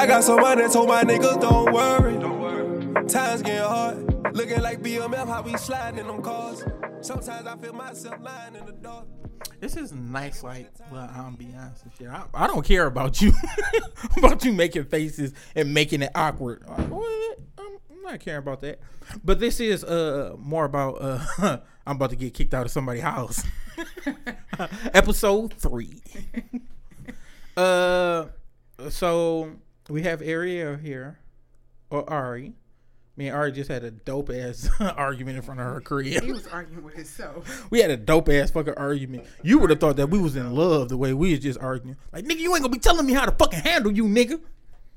I got some money, told my niggas don't worry. Don't worry. Times getting hard. Looking like BMF, how we sliding in them cars. Sometimes I feel myself lying in the dark. This is nice, like little ambiance and shit. I, I don't care about you, about you making faces and making it awkward. Like, what? I'm, I'm not caring about that. But this is uh more about uh I'm about to get kicked out of somebody's house. Episode three. uh, so we have Ariel here, or Ari. Me and Ari just had a dope ass argument in front of her crib. He was arguing with himself. We had a dope ass fucking argument. You would have thought that we was in love the way we was just arguing. Like, nigga, you ain't gonna be telling me how to fucking handle you, nigga.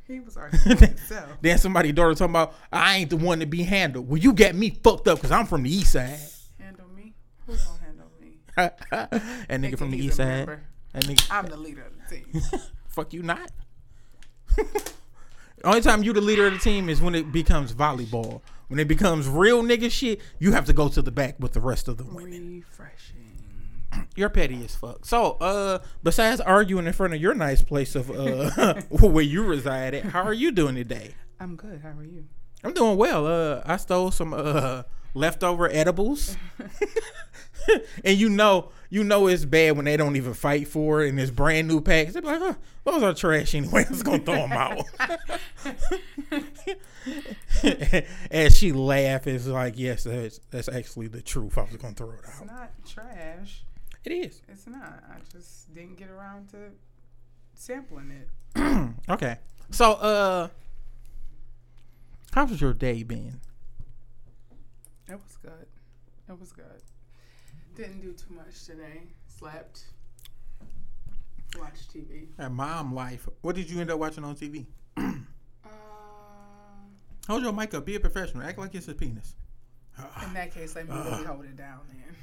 He was arguing with himself. Then somebody daughter talking about I ain't the one to be handled. Well, you got me fucked up because I'm from the east side. Handle me? Who's gonna handle me? that nigga from the east side. That nigga, I'm the leader of the team. fuck you not. Only time you the leader of the team is when it becomes volleyball. When it becomes real nigga shit, you have to go to the back with the rest of the women. Refreshing. You're petty as fuck. So, uh, besides arguing in front of your nice place of uh where you reside at, how are you doing today? I'm good. How are you? I'm doing well. Uh, I stole some uh leftover edibles, and you know, you know it's bad when they don't even fight for it, and it's brand new packs. They're like, oh, those are trash anyway. Let's go throw them out. and she laughed. It's like, yes, that's that's actually the truth. I was gonna throw it out. It's not trash. It is. It's not. I just didn't get around to sampling it. Okay. So, uh, how's your day been? It was good. It was good. Didn't do too much today. Slept. Watched TV. That mom life. What did you end up watching on TV? Uh, Hold your mic up. Be a professional. Act like it's a penis. in that case, let me really hold it down then.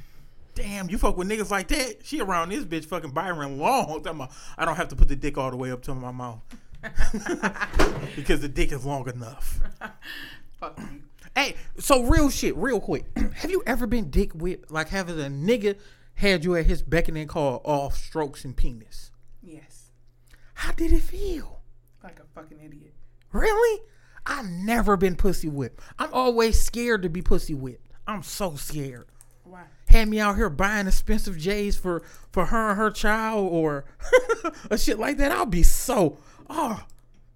Damn, you fuck with niggas like that. She around this bitch fucking Byron Long. About, I don't have to put the dick all the way up to my mouth because the dick is long enough. Fuck you. Hey, so real shit, real quick. have you ever been dick whipped? Like having a nigga had you at his beckoning call off strokes and penis? Yes. How did it feel? Like a fucking idiot. Really? I've never been pussy whipped. I'm always scared to be pussy whipped. I'm so scared. Why? Had me out here buying expensive J's for for her and her child or a shit like that. I'll be so oh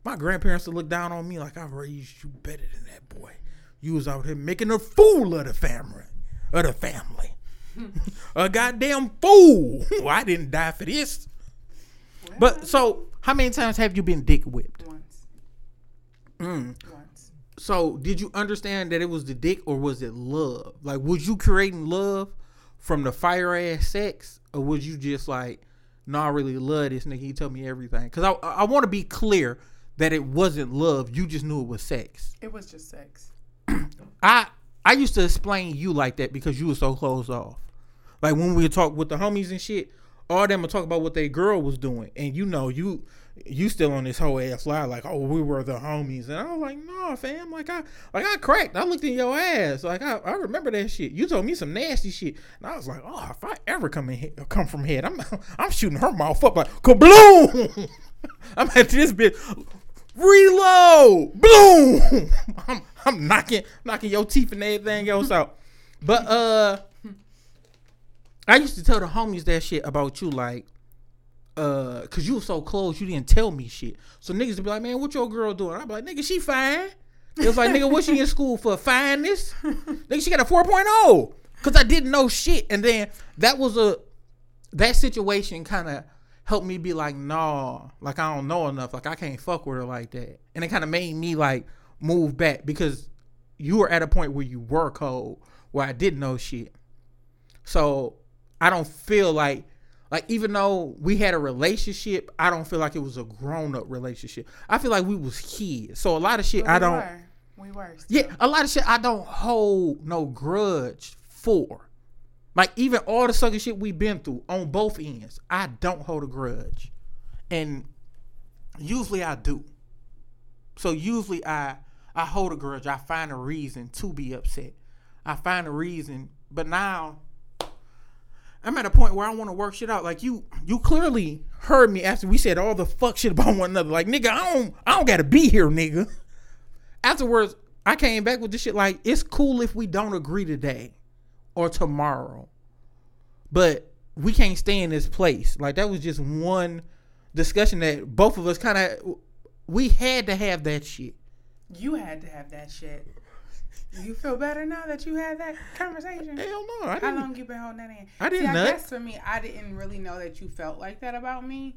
my grandparents would look down on me like I raised you better than that boy. You was out here making a fool of the family. Of the family. a goddamn fool. I didn't die for this. But so how many times have you been dick whipped? Once. Mm. Once. So, did you understand that it was the dick or was it love? Like, was you creating love from the fire ass sex, or was you just like, no, I really love this nigga. He told me everything. Because I, I want to be clear that it wasn't love. You just knew it was sex. It was just sex. I I used to explain you like that because you were so closed off. Like when we would talk with the homies and shit, all them would talk about what their girl was doing, and you know you you still on this whole ass lie like, oh, we were the homies, and I was like, no, fam, like I like I cracked, I looked in your ass, like I, I remember that shit. You told me some nasty shit, and I was like, oh, if I ever come in come from head, I'm I'm shooting her mouth up like kabloom. I'm at this bitch. Reload, boom! I'm, I'm knocking, knocking your teeth and everything else out. But uh, I used to tell the homies that shit about you, like, uh, cause you were so close, you didn't tell me shit. So niggas would be like, man, what your girl doing? I'd be like, nigga, she fine. It was like, nigga, what she in school for? Fineness? nigga, she got a 4.0. Cause I didn't know shit. And then that was a, that situation kind of helped me be like, nah, like I don't know enough. Like I can't fuck with her like that. And it kind of made me like move back because you were at a point where you were cold, where I didn't know shit. So I don't feel like like even though we had a relationship, I don't feel like it was a grown up relationship. I feel like we was kids. So a lot of shit But I we don't Were. We were. still. yeah, a lot of shit I don't hold no grudge for. Like even all the sucker shit we've been through on both ends, I don't hold a grudge. And usually I do. So usually I I hold a grudge. I find a reason to be upset. I find a reason, but now I'm at a point where I want to work shit out. Like you you clearly heard me after we said all the fuck shit about one another. Like, nigga, I don't I don't gotta be here, nigga. Afterwards, I came back with this shit like it's cool if we don't agree today or tomorrow. But we can't stay in this place. Like that was just one discussion that both of us kind of we had to have that shit. You had to have that shit. You feel better now that you had that conversation? Hell no, I How didn't. How long you been holding that in? I didn't See, I guess for me, I didn't really know that you felt like that about me.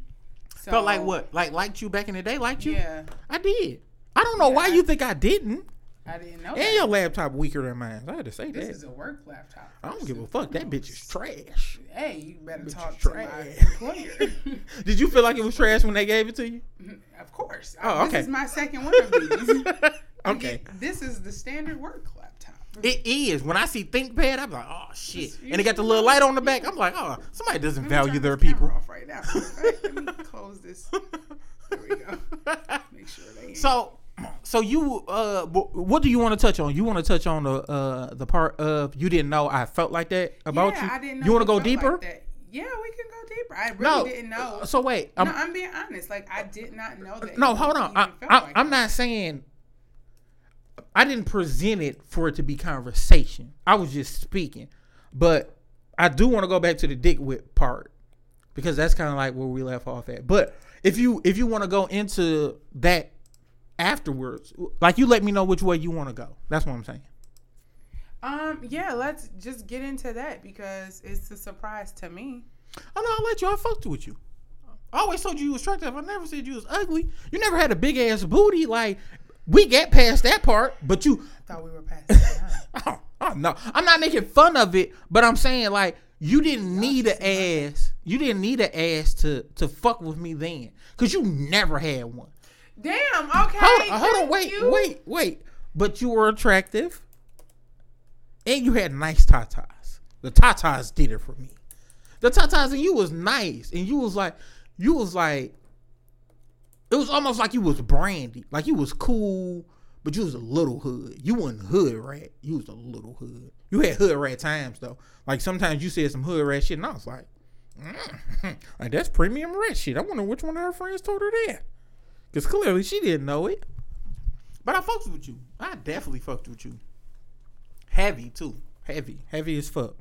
So, Felt like what? Like liked you back in the day? Liked you? Yeah, I did. I don't know Yeah, why I- you think I didn't. I didn't know. And that. your laptop weaker than mine. I had to say that. This is a work laptop. I don't give a fuck. That bitch is trash. Hey, you better Bitch talk to my trash. employer. Did you feel like it was trash when they gave it to you? of course. Oh, okay. This is my second one of these. okay. This is the standard work laptop. It is. When I see ThinkPad, I'm like, oh shit. And it got the little light on the back. I'm like, oh, somebody doesn't value their this people. Off right now. Right, Let me close this. There we go. Make sure they. So, so you, uh, what do you want to touch on? You want to touch on the, uh, the part of you didn't know I felt like that about yeah, you. I didn't know you want to go deeper? Like. Yeah, we can go deeper. I really no. didn't know. uh, So wait, I'm, no, I'm being honest. Like I did not know that. no, hold on. I, I, like i'm that. not saying. I didn't present it for it to be conversation. I was just speaking, but I do want to go back to the dick whip part because that's kind of like where we left off at. But if you if you want to go into that afterwards, like you let me know which way you want to go. That's what I'm saying. Um. Yeah. Let's just get into that because it's a surprise to me. Oh no, I'll let you. I fucked with you. I always told you you was attractive. I never said you was ugly. You never had a big ass booty. Like we get past that part, but you. Thought we were past that. huh? Oh, oh no, I'm not making fun of it, but I'm saying like you didn't need an ass. You didn't need an ass to to fuck with me then, cause you never had one. Damn. Okay. Hold, on, hold on, wait, you. wait, wait. But you were attractive, and you had nice tatas. The tatas did it for me. The tatas and you was nice, and you was like, you was like, it was almost like you was brandy, like you was cool, but you was a little hood. You wasn't hood rat. You was a little hood. You had hood rat times though. Like sometimes you said some hood rat shit, and I was like, mm, like that's premium rat shit. I wonder which one of her friends told her that. Cause clearly she didn't know it. But I fucked with you. I definitely fucked with you. Heavy too. Heavy. Heavy as fuck.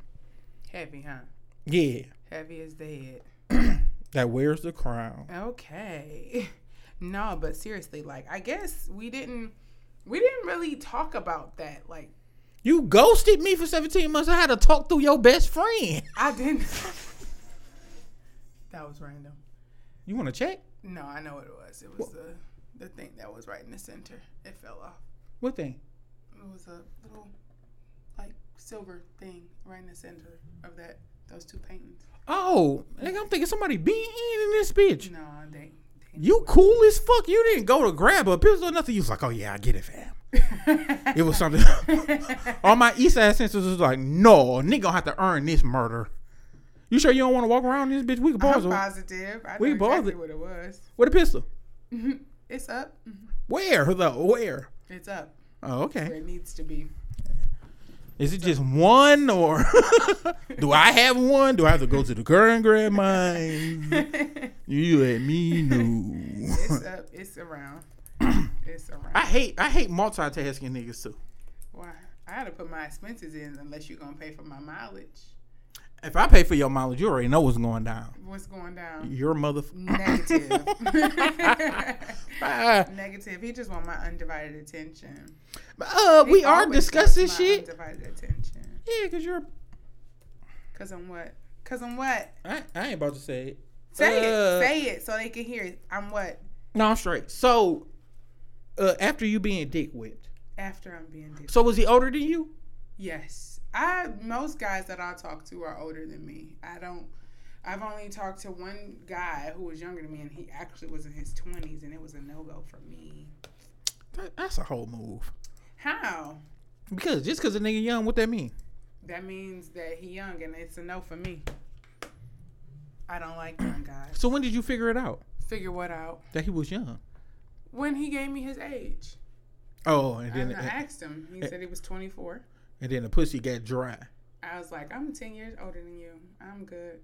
Heavy, huh? Yeah. Heavy as the head. That wears the crown. Okay. No, but seriously, like I guess we didn't we didn't really talk about that. Like You ghosted me for 17 months. I had to talk through your best friend. I didn't That was random. You want to check? No, I know what it was. It was the the thing that was right in the center. It fell off. What thing? It was a little like silver thing right in the center of that those two paintings. Oh, nigga, I'm thinking somebody being in this bitch. No, they, they You cool as fuck. You didn't go to grab a pistol or nothing. You was like, oh yeah, I get it, fam. It was something. All my East Side senses was like, no, nigga gonna have to earn this murder. You sure you don't want to walk around this bitch? We can pause I'm positive. I know We both- exactly what it was. with a pistol. It's up. Mhm. Where though? Where? It's up. Oh, okay. Where it needs to be. Is it just one or do I have one? Do I have to go to the current grab mine? You let me know. It's up. It's around. It's around. I hate I hate multitasking niggas too. Why? I had to put my expenses in unless you're gonna pay for my mileage. If I pay for your mileage, you already know what's going down. What's going down? Your mother. Negative. Negative. He just want my undivided attention. uh, He we are discussing shit. Undivided attention. Yeah, cause you're. Cause I'm what? Cause I'm what? I, I ain't about to say it. Say Uh, it. Say it so they can hear it. I'm what? No, I'm straight. So, uh, after you being dick whipped, After I'm being dick. so was he older than you? Yes. I most guys that I talk to are older than me. I don't I've only talked to one guy who was younger than me and he actually was in his 20s and it was a no-go for me. That, that's a whole move. How? Because just because a nigga young, what that mean? That means that he young and it's a no for me. I don't like young guys. So when did you figure it out Figure what out? that he was young? When he gave me his age. Oh, and then And I asked him. He said he was 24. And then the pussy got dry. I was like, I'm 10 years older than you. I'm good.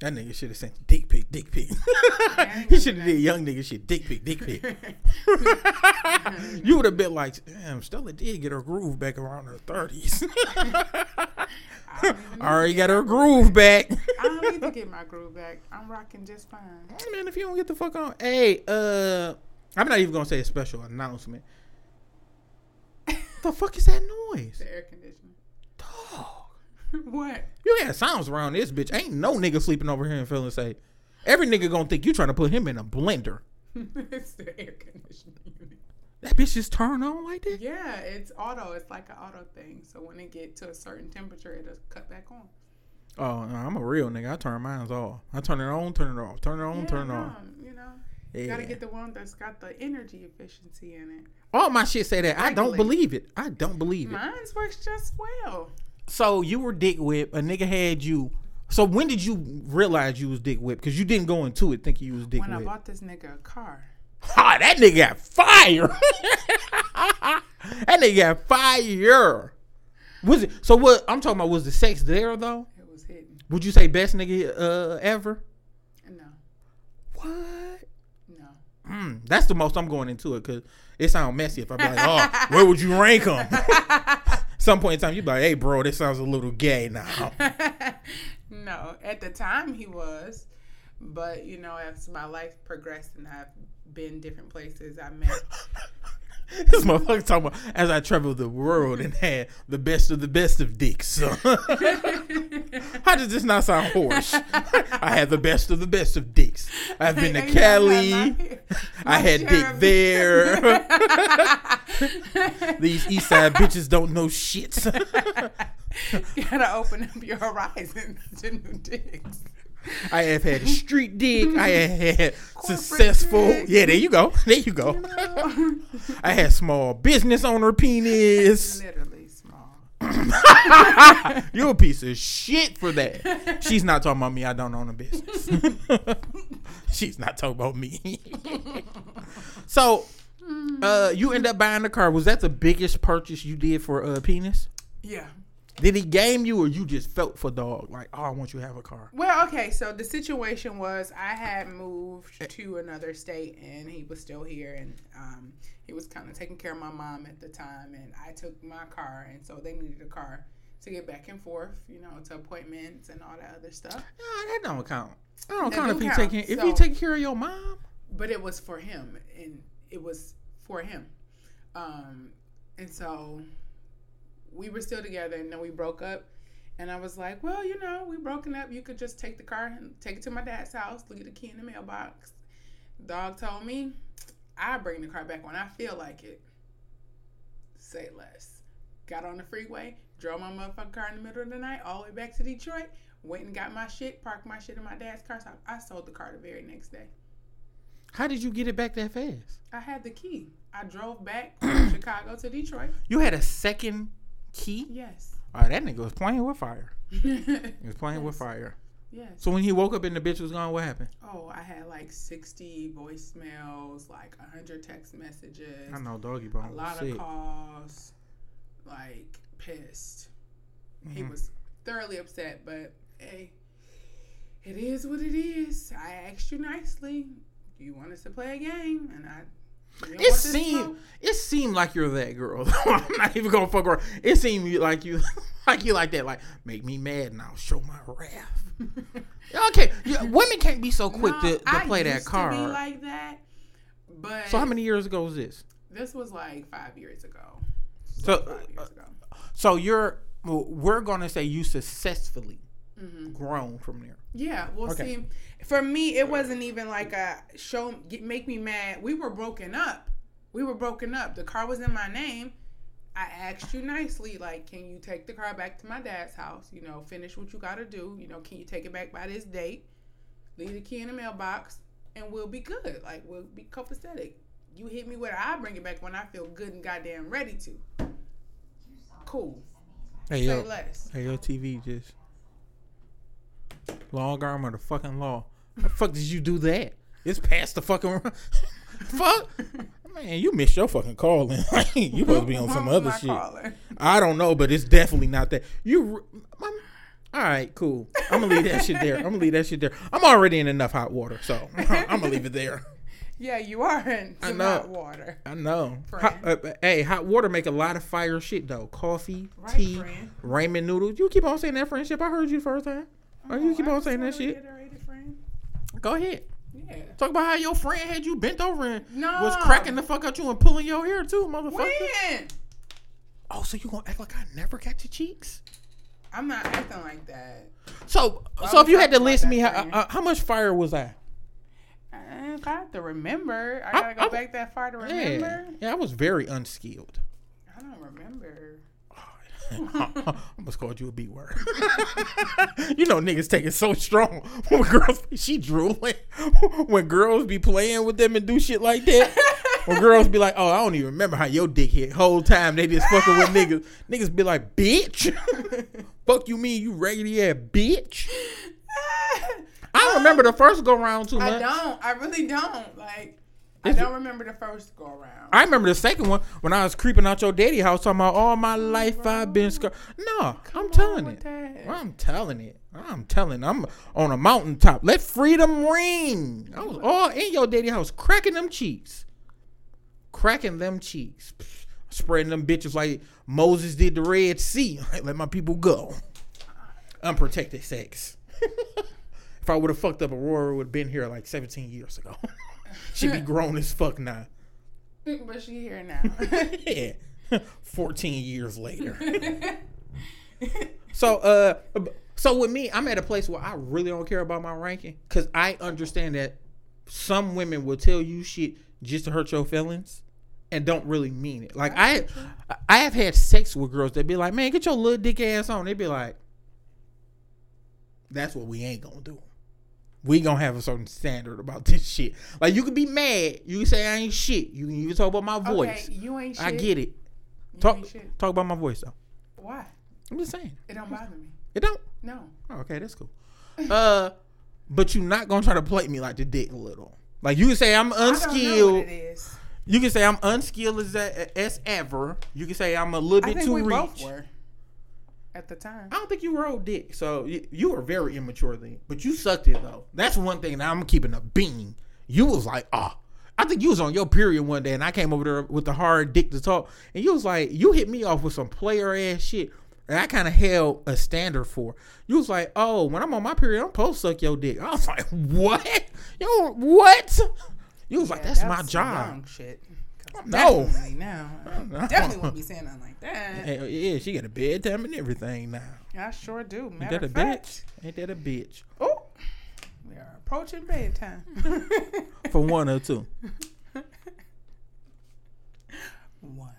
That nigga should have sent dick pic, dick pic. he should have did young nigga shit, dick pic, dick pic. you would have been like, damn, Stella did get her groove back around her thirties. I don't even need Already got her groove back. I don't need to get my groove back. I'm rocking just fine. Man, if you don't get the fuck on, hey, uh, I'm not even gonna say a special announcement. The fuck is that noise? The air conditioner. Dog. what? You got sounds around this bitch. Ain't no nigga sleeping over here and feeling safe. Every nigga gonna think you trying to put him in a blender. it's the air conditioner unit. That bitch just turn on like that. Yeah, it's auto. It's like an auto thing. So when it get to a certain temperature, it'll cut back on. Oh, no, I'm a real nigga. I turn mine off. I turn it on, turn it off, turn it on, yeah, turn it no, off. You Yeah. gotta get the one that's got the energy efficiency in it. All my shit say that. I don't believe it. I don't believe it. Mine's works just well. So you were dick whipped. A nigga had you. So when did you realize you was dick whipped? Because you didn't go into it thinking you was dick whipped. When I bought this nigga a car. Ah, that nigga got fire. that nigga got fire. Was it? So what? I'm talking about. Was the sex there though? It was hidden. Would you say best nigga uh, ever? No, What? Mm, that's the most I'm going into it because it sounds messy if I'm like, oh, where would you rank him? Some point in time, you'd be like, hey, bro, this sounds a little gay now. no, at the time he was, but you know, as my life progressed and I've been different places, I met. this motherfucker talking about as I traveled the world and had the best of the best of dicks. So. How does this not sound hoarse? I had the best of the best of dicks. I've been to And you know, Cali. I had dick there. These East Side bitches don't know shit. you gotta open up your horizons to new dicks. I have had a street dick. I have had successful. dick. Yeah, there you go. There you go. I had small business owner penis. Literally small. You're a piece of shit for that. She's not talking about me. I don't own a business. She's not talking about me. so, uh, you end up buying the car. Was that the biggest purchase you did for a uh, penis? Yeah. Did he game you, or you just felt for dog? Like, oh, I want you to have a car. Well, okay, so the situation was I had moved to another state and he was still here and um, he was kind of taking care of my mom at the time and I took my car and so they needed a car to get back and forth, you know, to appointments and all that other stuff. Nah, that don't count. That don't That count if you taking if So- you take care of your mom. But it was for him and it was for him. Um, and so we were still together and then we broke up. And I was like, well, you know, we broken up. You could just take the car and take it to my dad's house, leave the key in the mailbox. Dog told me, I bring the car back when I feel like it. Say less. Got on the freeway, drove my motherfucking car in the middle of the night, all the way back to Detroit, went and got my shit, parked my shit in my dad's car. So I sold the car the very next day. How did you get it back that fast? I had the key. I drove back from Chicago to Detroit. You had a second key. Yes. All right, that nigga was playing with fire. He was playing with fire. Yes. So when he woke up and the bitch was gone, what happened? Oh, I had like 60 voicemails, like 100 text messages, I know doggy bones. a lot sick. of calls, like pissed. He Mhm. was thoroughly upset, but hey, it is what it is. I asked you nicely. You want us to play a game, and I. It seemed it seemed like you're that girl. I'm not even gonna fuck around. It seemed like you like you like that. Like make me mad and I'll show my wrath. okay, yeah, women can't be so quick No, to, to play that card. be like that, but so how many years ago was this? This was like five years ago. So Five years ago. so you're well, we're gonna say you successfully Mm-hmm. grown from there. Yeah, well, Okay. see, for me, it wasn't even like a show get, make me mad. We were broken up. We were broken up. The car was in my name. I asked you nicely, like, can you take the car back to my dad's house? You know, finish what you got to do. You know, can you take it back by this date? Leave the key in the mailbox, and we'll be good. Like, we'll be copacetic. You hit me with, I bring it back when I feel good and goddamn ready to. Cool. Hey Say yo, less. hey your TV just long arm of the fucking law. How the fuck did you do that? It's past the fucking fuck. Man, you missed your fucking calling. you supposed to be on some other shit. calling? I don't know, but it's definitely not that. You, I'm- All right, cool. I'm gonna leave that shit there. I'm gonna leave that shit there. I'm already in enough hot water, so I'm gonna leave it there. Yeah, you are in I some know. hot water. I know. Hot, uh, hey, hot water make a lot of fire shit though. Coffee, Right, tea, friend. ramen noodles. You keep on saying that friendship. I heard you the first time. Oh, you keep I on saying that shit. reiterate it, friend. Go ahead. Yeah. Talk about how your friend had you bent over and No. was cracking the fuck out you and pulling your hair too, motherfucker. When? Oh, so you gonna act like I never got your cheeks? I'm not acting like that. So, Why so if you had to list me, how, uh, how much fire was I? Uh, If I have to remember, I I- gotta go I- back that far to remember. Yeah, yeah, I was very unskilled. I don't remember. I almost called you a B word. you know niggas take it so strong when girls she drooling. When girls be playing with them and do shit like that. When girls be like, "Oh, I don't even remember how your dick hit." Whole time they just fucking with niggas. Niggas be like, "Bitch, fuck you mean you raggedy ass bitch." I don't remember the first go round too much. I don't. I really don't. Like, I don't remember the first go around. I remember the second one when I was creeping out your daddy house talking about all my life I've been scar. No, I'm telling it. that. I'm telling it. I'm telling. I'm on a mountaintop. Let freedom ring. I was all in your daddy house, cracking them cheeks, cracking them cheeks, Pfft, spreading them bitches like Moses did the Red Sea. Let my people go. Unprotected sex. if I would have fucked up, Aurora would have been here like 17 years ago. She'd be grown as fuck now. but she here now. Yeah. 14 years later. so uh so with me, I'm at a place where I really don't care about my ranking cuz I understand that some women will tell you shit just to hurt your feelings and don't really mean it. Like I I have had sex with girls that be like, "Man, get your little dick ass on." They be like, "That's what we ain't going to do." We gonna have a certain standard about this shit. Like you can be mad, you can say I ain't shit. You can even talk about my voice. Okay, you ain't shit. I get it. You Talk talk about my voice though. Why? I'm just saying. It don't bother me. It don't. No. Oh, okay, that's cool. Uh, but you're not gonna try to play me like the dick a little. Like you can say I'm I don't know unskilled. what it is. You can say I'm unskilled as as ever. You can say I'm a little bit too we reach. both were at the time. I don't think you rode dick, so you, you were very immature then. But you sucked it though. That's one thing that I'm keeping a bean. You was like, ah. I think you was on your period one day, and I came over there with the hard dick to talk, and you was like, you hit me off with some player ass shit, and I kind of held a standard for. You was like, oh, when I'm on my period, I'm supposed to suck your dick. I was like, what? Yo, what? You was like, Yeah, that's my job. Shit. No. Definitely now. No. Definitely won't be saying nothing like that. Hell, yeah, she got a bedtime and everything now. I sure do. Ain't that a fact. bitch? Ain't that a bitch? Oh, we are approaching bedtime. For one or two. One.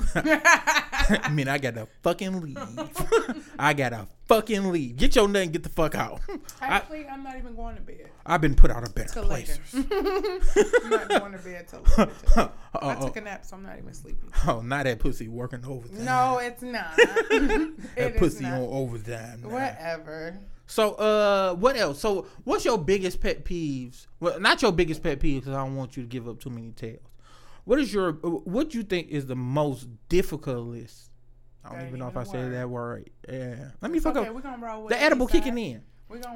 I mean, I gotta fucking leave. I gotta fucking leave. Get your nut and get the fuck out. I, Actually, I'm not even going to bed I've been put out of better till later. places. I'm not going to bed till later. oh, I took a nap, so I'm not even sleeping. oh, not that pussy working overtime. No, it's not. that It is pussy not. on overtime. now. Whatever. So, uh, what else? So, what's your biggest pet peeves? Well, not your biggest pet peeves because I don't want you to give up too many tales. What is your what do you think is the most difficult list? I don't even know if I said that word. Yeah, let me fuck Okay, up. we're gonna roll with The edible kicking in.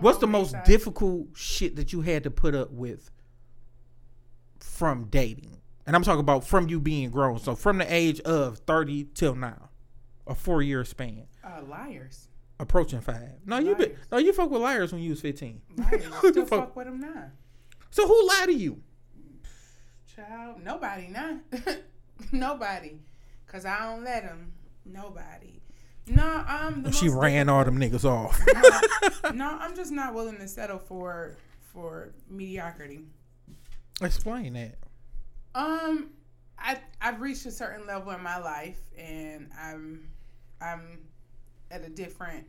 What's the most difficult shit that you had to put up with from dating? And I'm talking about from you being grown. So from the age of 30 till now, a four year span, Uh, liars. approaching five. No, you been, no, you fuck with liars when you was 15. Liars. You Still fuck- fuck with them now. So who lied to you? Child, nobody now. nobody. Cause I don't let them. Nobody. No, I'm. The She most ran all them niggas off. difficult- No, I'm just not willing to settle for for mediocrity. Explain that. Um, I I've reached a certain level in my life, and I'm I'm at a different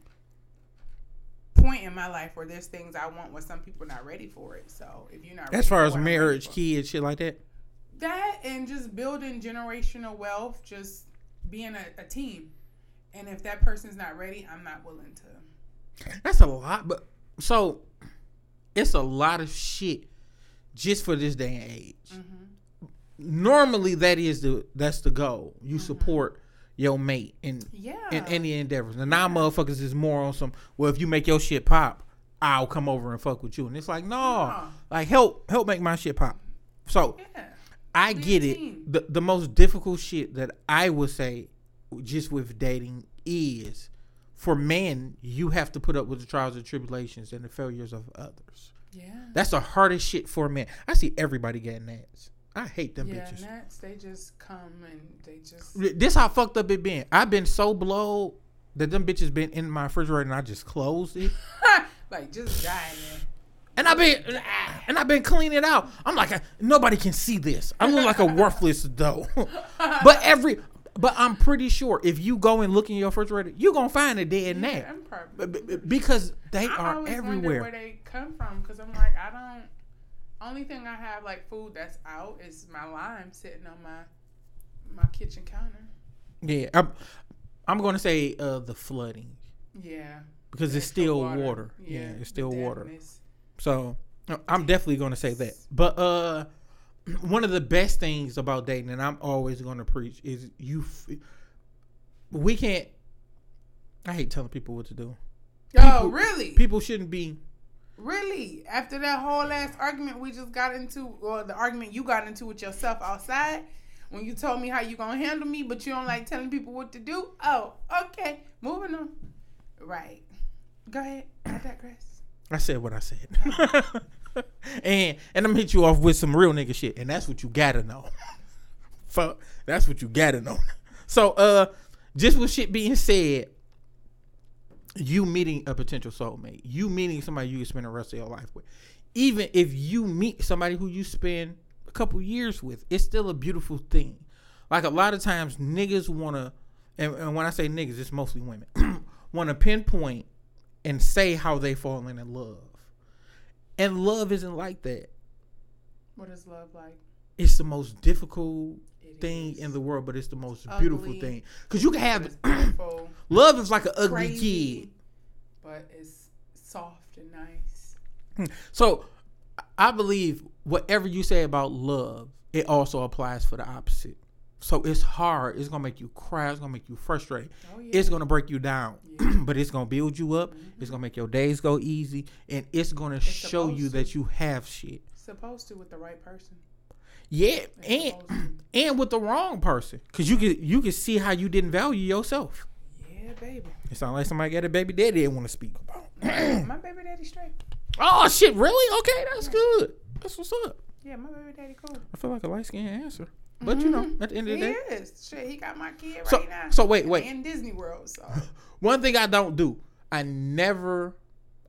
point in my life where there's things I want where some people are not ready for it. So if you're not ready As far for as it, I'm ready marriage, kids, shit like that. That and just building generational wealth, just being a, a team. And if that person's not ready, I'm not willing to. That's a lot, but so it's a lot of shit just for this day and age. Mm-hmm. Normally, that is the that's the goal. You support your mate in Yeah. in any endeavors. And now motherfuckers is more on some. Well, if you make your shit pop, I'll come over and fuck with you. And it's like, no, Nah. like help help make my shit pop. So yeah. I get it. The the most difficult shit that I would say, just with dating, is for men you have to put up with the trials and tribulations and the failures of others. Yeah. That's the hardest shit for men. I see everybody getting that. I hate them Yeah, bitches. Gnats, they just come and they just This how fucked up it been. I've been so blowed that them bitches been in my refrigerator and I just closed it. like just dying. And I've been and I've been cleaning it out. I'm like nobody can see this. I look like a worthless dough. but every but I'm pretty sure if you go and look in your refrigerator, you're gonna find a dead Yeah, gnat. I'm probably. B- b- Because they I are everywhere. where they come from because I'm like I don't. Only thing I have like food that's out is my lime sitting on my my kitchen counter. Yeah, I'm, I'm gonna say uh, the flooding Yeah. because it's still water. Yeah, it's still water. So I'm definitely gonna say that. But uh, one of the best things about dating, and I'm always gonna preach, is you. F- we can't. I hate telling people what to do. Oh, really? People shouldn't be. Really? After that whole last argument we just got into, or the argument you got into with yourself outside, when you told me how you gonna handle me, but you don't like telling people what to do. Oh, okay. Moving on. Right. Go ahead. I digress. I said what I said. and and I'm hit you off with some real nigga shit, and that's what you gotta know. Fuck, that's what you gotta know. So uh, just with shit being said, you meeting a potential soulmate, you meeting somebody you can spend the rest of your life with, even if you meet somebody who you spend a couple years with, it's still a beautiful thing. Like a lot of times, niggas wanna, and, and when I say niggas, it's mostly women, wanna pinpoint and say how they falling in love. And love isn't like that. What is love like? It's the most difficult It thing is. in the world, but it's the most beautiful thing. Cause you can have love is like an ugly kid. but it's soft and nice. So I believe whatever you say about love, it also applies for the opposite. So it's hard. It's gonna make you cry. It's gonna make you frustrated. Oh yeah. It's gonna break you down, Yeah. but it's gonna build you up. Mm-hmm. It's gonna make your days go easy, and it's gonna show you supposed that you have shit. supposed to with the right person. Yeah, It's and and with the wrong person, cause you can you can see how you didn't value yourself. Yeah, baby. It sounds like somebody got a baby daddy they want to speak about. my baby daddy straight. oh shit, really? Okay, that's good. That's what's up. Yeah, my baby daddy cool. I feel like a light skinned answer, but you know, at the end of the day, he is. Shit, he got my kid right So- now. so wait, wait. In Disney World, so one thing I don't do, I never,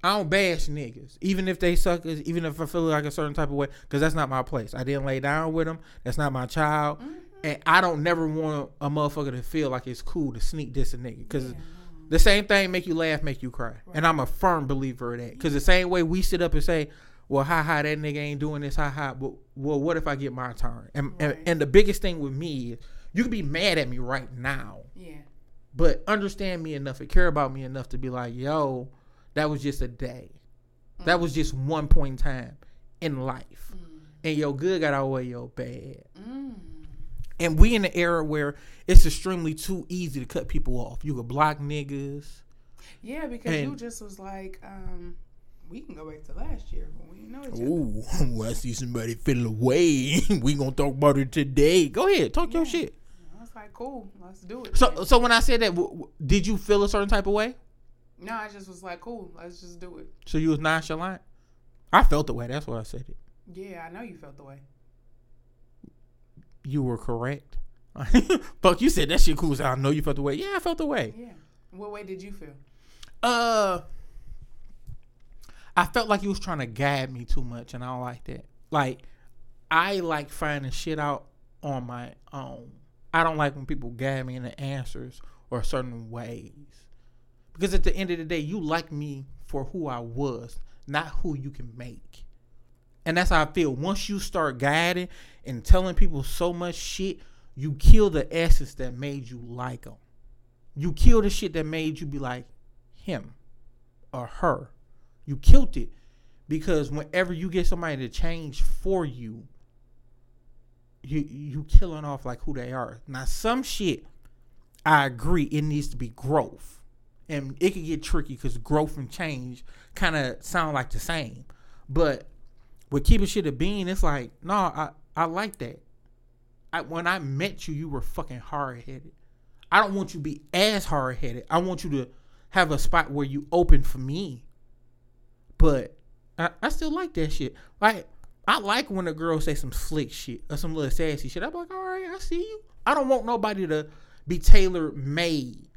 I don't bash niggas, even if they suckers, even if I feel like a certain type of way, because that's not my place. I didn't lay down with them. That's not my child, Mm-hmm. and I don't never want a motherfucker to feel like it's cool to sneak this a nigga, because. The same thing make you laugh, make you cry, and I'm a firm believer of that. Because the same way we sit up and say, "Well, ha ha, that nigga ain't doing this, ha ha." But well, what if I get my turn? And, and Right. and the biggest thing with me is, you can be mad at me right now, yeah. but understand me enough and care about me enough to be like, yo, that was just a day. That was just one point in time in life. And your good got outweigh your bad. Mm. And we in the era where it's extremely too easy to cut people off. You could block niggas. Yeah, because you just was like, um, we can go back to last year when we didn't know each other. Ooh, I see somebody feel away. we gonna talk about it today. Go ahead, talk your shit. I was like, cool, let's do it. So, then. so when I said that, w- w- did you feel a certain type of way? no, I just was like, cool, let's just do it. So you was nonchalant. I felt the way. That's why I said it. Yeah, I know you felt the way. you were correct. Fuck, you said that shit cool. So I know you felt the way. Yeah, I felt the way. Yeah. What way did you feel? Uh, I felt like he was trying to guide me too much, and I don't like that. Like, I like finding shit out on my own. I don't like when people guide me in the answers or certain ways. Because at the end of the day, you like me for who I was, not who you can make. And that's how I feel. Once you start guiding and telling people so much shit, you kill the essence that made you like them. You kill the shit that made you be like him or her. You killed it because whenever you get somebody to change for you, you you killing off like who they are. Now some shit I agree it needs to be growth. And it can get tricky because growth and change kind of sound like the same. But with keeping shit a bean, it's like, no, I, I like that. I, when I met you, you were fucking hard headed. I don't want you to be as hard headed. I want you to have a spot where you open for me. But I, I still like that shit. Like I like when a girl say some slick shit or some little sassy shit. I'm like, all right, I see you. I don't want nobody to be tailor made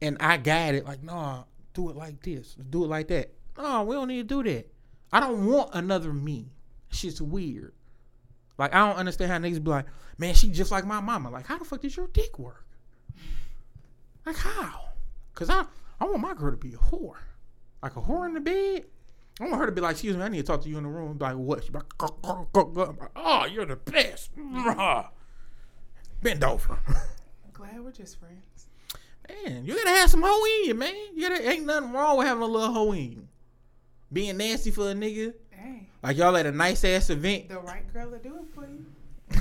and I got it. Like, nah, do it like this, do it like that. No, we don't need to do that. I don't want another me. Shit's weird. Like I don't understand how niggas be like, man, she just like my mama. Like, how the fuck does your dick work? Like how? Cause I I want my girl to be a whore. Like a whore in the bed. I want her to be like, excuse me, I need to talk to you in the room. Be like, what? She be like, like, oh, you're the best. Bend over. Glad we're just friends. Man, you gotta have some hoe in you, man. You gotta ain't nothing wrong with having a little hoe in you. Being nasty for a nigga. Hey, Like y'all at a nice ass event. the right girl to do it for you.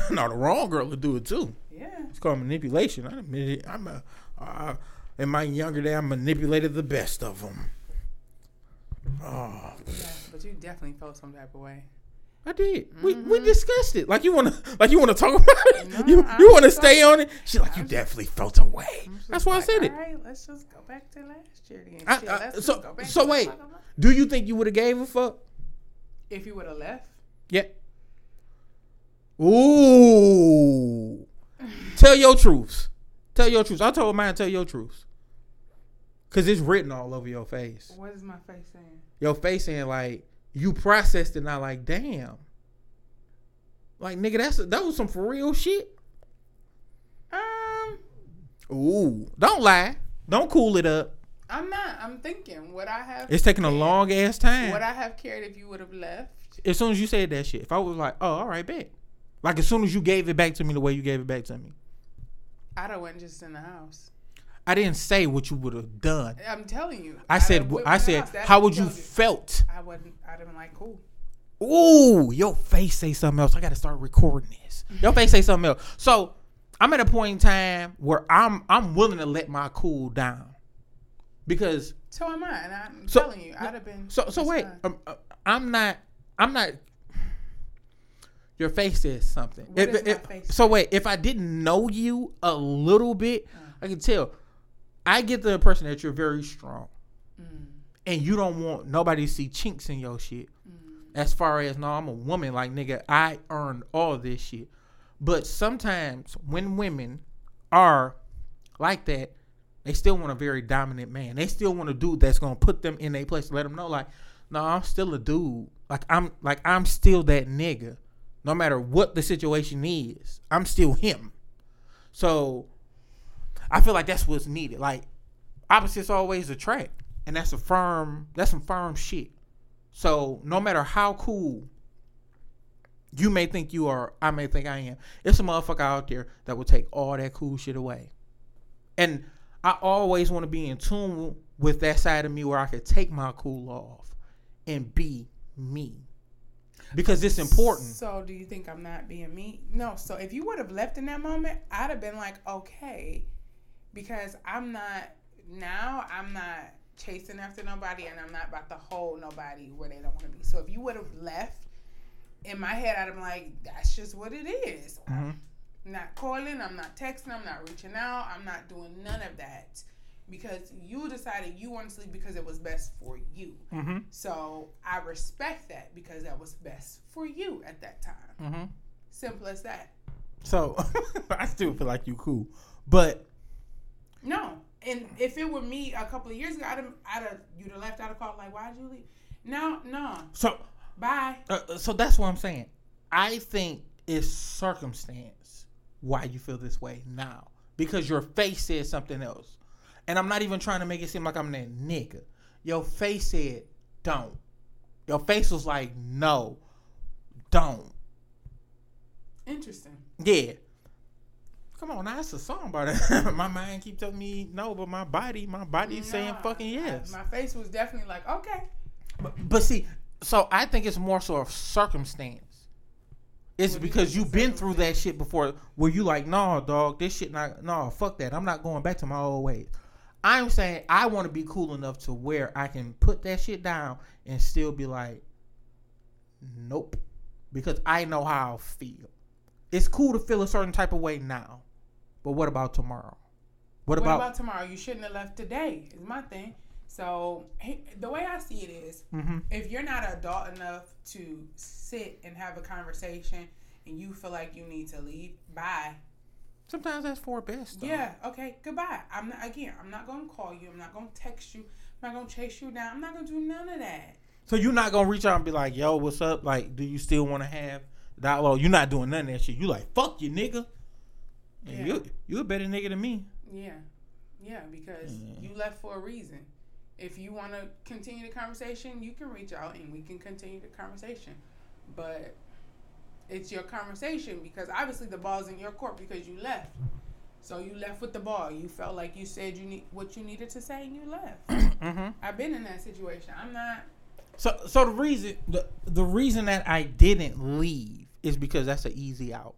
no, the wrong girl to do it too. Yeah. It's called manipulation. I admit it. I'm a, uh, in my younger day, I manipulated the best of them. Oh, Yeah, but you definitely felt some type of way. I did. We we discussed it. Like you wanna like you wanna talk about it. Mm-hmm. No, you I you wanna stay on it. She like you was- definitely felt a way. That's why I said it. All right, let's just go back to last year again. I- Shit, I- let's just so go back so wait. Do you think you would have gave a fuck? If you would have left, Yeah. Ooh. tell your truths. Tell your truths. I told mine. Tell your truths. Cause it's written all over your face. what is my face saying? Your face saying like you processed it. Not like damn. Like nigga, that's that was some for real shit. Um, Ooh. Don't lie. Don't cool it up. I'm not. I'm thinking. what I have? It's taking a long ass time. Would I have cared if you would have left? as soon as you said that shit, if I was like, oh, all right, bet. Like as soon as you gave it back to me the way you gave it back to me, I'd have went just in the house. I didn't say what you would have done. I'm telling you. I I'd said, I said. How would you felt? I wouldn't. I'd have been like, cool. Ooh, your face say something else. I got to start recording this. Your face say something else. So I'm at a point in time where I'm I'm willing to let my cool down because So am I, and I'm So- telling you, I'd have been. so so wait, fine. um, uh, I'm not I'm not. Your face says something. If- if- face so wait, if I didn't know you a little bit, Uh. I can tell. I get the impression that you're very strong, Mm, and you don't want nobody to see chinks in your shit. mm. As far as no, I'm a woman. Like nigga, I earned all this shit. But sometimes when women are like that, they still want a very dominant man. They still want a dude that's gonna put them in a place to let them know, like, no, I'm still a dude. Like I'm, like I'm still that nigga. No matter what the situation is, I'm still him. So I feel like that's what's needed. Like opposites always attract, and that's a firm. That's some firm shit. So no matter how cool you may think you are, I may think I am. It's a motherfucker out there that will take all that cool shit away. And I always want to be in tune with that side of me where I could take my cool off and be me. Because it's important. So, do you think I'm not being me? No. So, if you would have left in that moment, I'd have been like, okay, because I'm not now. I'm not chasing after nobody, and I'm not about to hold nobody where they don't want to be. So, if you would have left, in my head, I'd have been like, that's just what it is. Mhm. I'm not calling. I'm not texting. I'm not reaching out. I'm not doing none of that because you decided you want to sleep because it was best for you. Mm-hmm. So I respect that because that was best for you at that time. Mm-hmm. Simple as that. So I still feel like you cool. But No, and if it were me a couple of years ago, I'd have, I'd have you'd have left. I'd have called like, why'd you leave? No, no, so bye. uh, so that's what I'm saying. I think it's circumstance why you feel this way now. Because your face said something else. And I'm not even trying to make it seem like I'm that nigga. Your face said don't. Your face was like, no, don't. Interesting. Yeah. Come on, now it's a song about it. my mind keep telling me no, but my body, my body's saying fucking yes. My face was definitely like, okay. But, but see, so I think it's more so of circumstance. It's What because you've been through that shit before where you like, nah, dog, this shit not nah, fuck that. I'm not going back to my old ways. I'm saying I want to be cool enough to where I can put that shit down and still be like, nope. Because I know how I feel. It's cool to feel a certain type of way now. But what about tomorrow? What, What about, about, tomorrow? You shouldn't have left today. Is my thing. So hey, the way I see it is, Mhm. if you're not adult enough to sit and have a conversation, and you feel like you need to leave, bye. sometimes that's for best. though. Yeah. Okay. Goodbye. I'm not again. I'm not gonna call you. I'm not gonna text you. I'm not gonna chase you down. I'm not gonna do none of that. So you're not gonna reach out and be like, "Yo, what's up? Like, do you still want to have dialogue?" You're not doing none of that shit. You like, "Fuck you, nigga." Yeah. You you a better nigga than me. Yeah. Yeah. Because Mm. you left for a reason. If you want to continue the conversation, you can reach out and we can continue the conversation. But it's your conversation because obviously the ball's in your court because you left. So you left with the ball. You felt like you said you need what you needed to say and you left. Mm-hmm. I've been in that situation. I'm not. So so the reason the the reason that I didn't leave is because that's an easy out.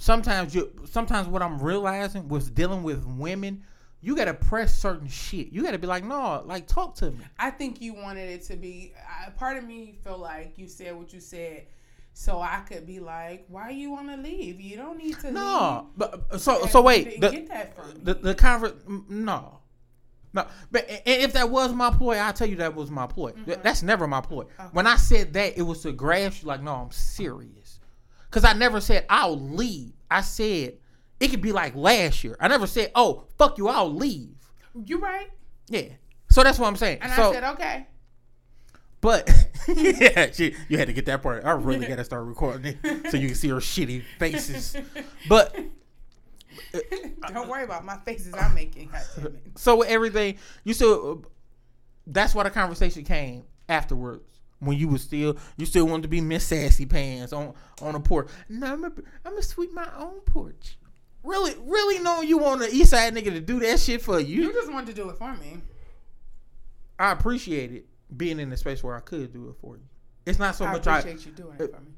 Sometimes you sometimes what I'm realizing was dealing with women, you gotta press certain shit. You gotta be like, no, like talk to me. I think you wanted it to be. I, part of me feel like you said what you said, so I could be like, "Why you want to leave? You don't need to No, leave." but uh, so so wait, the get that from me. the the conver- no. No, but and if that was my ploy, I'll tell you that was my ploy. Mm-hmm. That's never my ploy. When I said that, it was to grasp you like, no, I'm serious. Because I never said I'll leave. I said it could be like last year. I never said, oh, fuck you, I'll leave. you right, Yeah. So that's what I'm saying. and so, I said okay. but yeah, she, you had to get that part. I really got to start recording it so you can see her shitty faces. But Don't worry about my faces I'm making. God damn it. so with everything, you still. That's why the conversation came afterwards. When you was still, you still wanted to be Miss Sassy Pants on on the porch. No, I'm gonna I'm gonna sweep my own porch. Really, really knowing you want an East Side nigga to do that shit for you. You just wanted to do it for me. I appreciate it being in the space where I could do it for you. It's not so I much I appreciate you doing it uh, for me.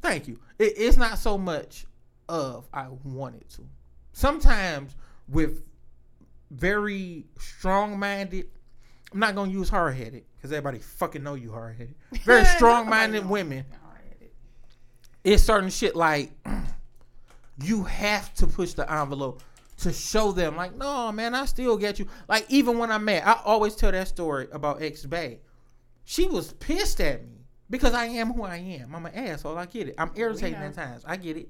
thank you. It, it's not so much of I wanted to. Sometimes with very strong minded, I'm not gonna use hard headed because everybody fucking know you hard headed. Very strong minded women. It's certain shit like you have to push the envelope to show them like, no man, I still get you. Like even when I'm mad, I always tell that story about ex Bay. She was pissed at me because I am who I am. I'm an asshole. I get it. I'm irritating at times. I get it.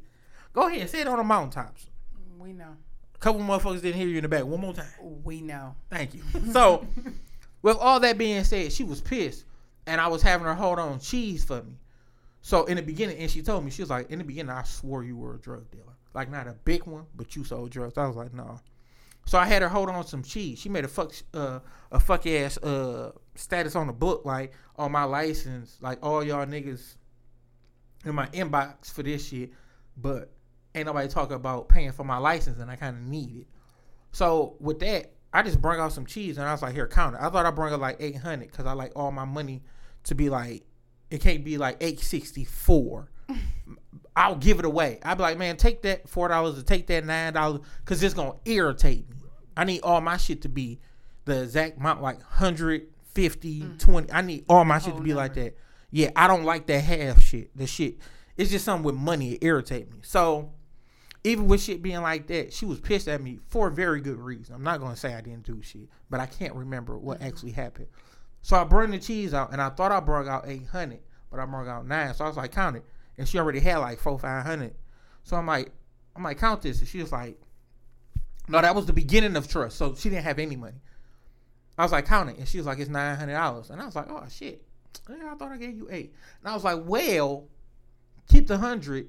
Go ahead, say it on the mountaintops. We know. A couple motherfuckers didn't hear you in the back. One more time. We know. Thank you. So, with all that being said, she was pissed, and I was having her hold on cheese for me. So in the beginning, and she told me she was like, in the beginning, I swore you were a drug dealer, like not a big one, but you sold drugs. I was like, no. So I had her hold on some cheese. She made a fuck, uh, a fuck ass uh status on the book, like on my license, like all y'all niggas in my inbox for this shit, but ain't nobody talking about paying for my license, and I kind of need it. So with that, I just brought out some cheese and I was like, here, count it. I thought I brought out like 800 because I like all my money to be like, it can't be like 864. I'll give it away. I'd be like, man, take that $4 or take that $9 because it's going to irritate me. I need all my shit to be the exact amount, like 150, 20. I need all my shit to Whole be like that. Yeah, I don't like that half shit. The shit, it's just something with money. It irritate me. So, even with shit being like that, she was pissed at me for a very good reason. I'm not gonna say I didn't do shit, but I can't remember what mm-hmm. actually happened. So I brought the cheese out, and I thought I brought out 800, but I brought out nine. So I was like, count it, and she already had like four, 500. So I'm like, I'm like, count this, and she was like, no, that was the beginning of trust. So she didn't have any money. I was like, count it, and she was like, it's nine hundred dollars, and I was like, oh shit, yeah, I thought I gave you eight, and I was like, well, keep the hundred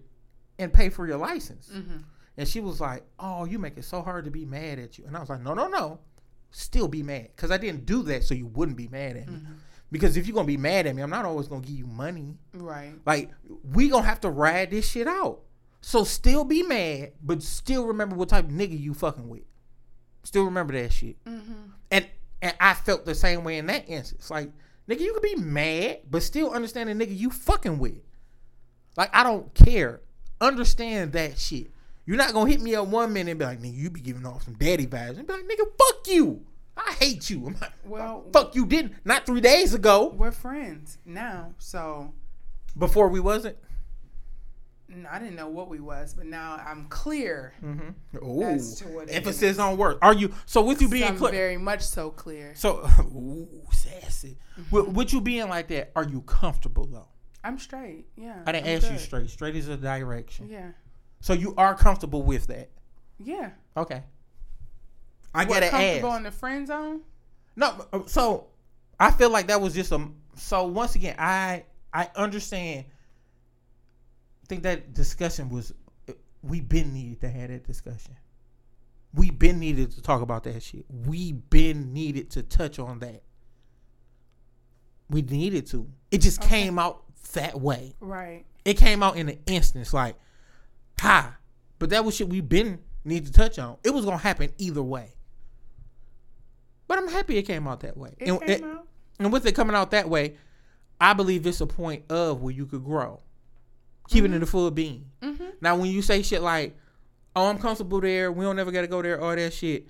and pay for your license. Mm-hmm. And she was like, "Oh, you make it so hard to be mad at you." And I was like, "No, no, no, still be mad because I didn't do that so you wouldn't be mad at me. Because if you're gonna be mad at me, I'm not always gonna give you money. Right. Like we gonna have to ride this shit out. So still be mad, but still remember what type of nigga you fucking with. Still remember that shit. Mm-hmm. And and I felt the same way in that instance. Like nigga, you could be mad, but still understand the nigga you fucking with. Like I don't care. Understand that shit. You're not gonna hit me up one minute and be like, nigga, you be giving off some daddy vibes, and be like, nigga, fuck you. I hate you. I'm like, Well, fuck you didn't. Not three days ago. we're friends now, so Before we wasn't. I didn't know what we was, but now I'm clear. Ooh. As to what it Emphasis on words. Are you so with you being clear? very much so clear. So, ooh, sassy. With, mm-hmm. with you being like that, are you comfortable though? I'm straight. Yeah. I didn't I'm ask you straight. Straight is a direction. Yeah. So you are comfortable with that? Yeah. Okay. I What, gotta comfortable ask. in the friend zone? No, uh, so I feel like that was just a. So once again, I I understand. I think that discussion was. We been needed to have that discussion. We been needed to talk about that shit. We been needed to touch on that. We needed to. It just Okay. came out that way. Right. It came out in an instance, like, ha. But that was shit we been need to touch on. It was gonna happen either way. But I'm happy it came out that way. It and, came and- out. and with it coming out that way, I believe it's a point of where you could grow. Keeping it a full being. Mm-hmm. Now when you say shit like, Oh, I'm comfortable there, we don't ever gotta go there, all that shit.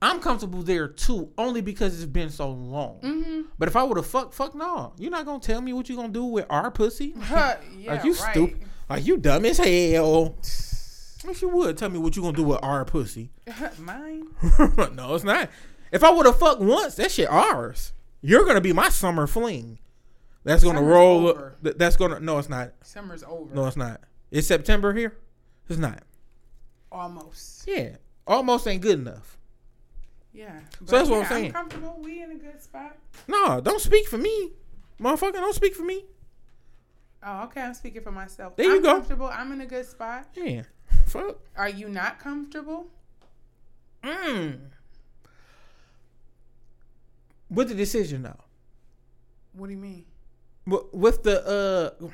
I'm comfortable there too, only because it's been so long. Mm-hmm. But if I would have fuck, fuck no. You're not gonna tell me what you gonna do with our pussy. yeah, Like you right. stupid. Like you dumb as hell. Wish you would tell me what you gonna do with our pussy. Mine. no, it's not. If I would have fucked once, that shit ours. You're gonna be my summer fling. That's gonna Summer's roll. over. That's gonna. No, it's not. Summer's over. No, it's not. It's September here. It's not. Almost. Yeah, almost ain't good enough. Yeah. So that's what I'm saying. I'm comfortable. We in a good spot. No, don't speak for me, motherfucker. Don't speak for me. Oh, okay. I'm speaking for myself. There you I'm go. Comfortable. I'm in a good spot. Yeah, fuck. Are you not comfortable? Mm. With the decision though. What do you mean? With the uh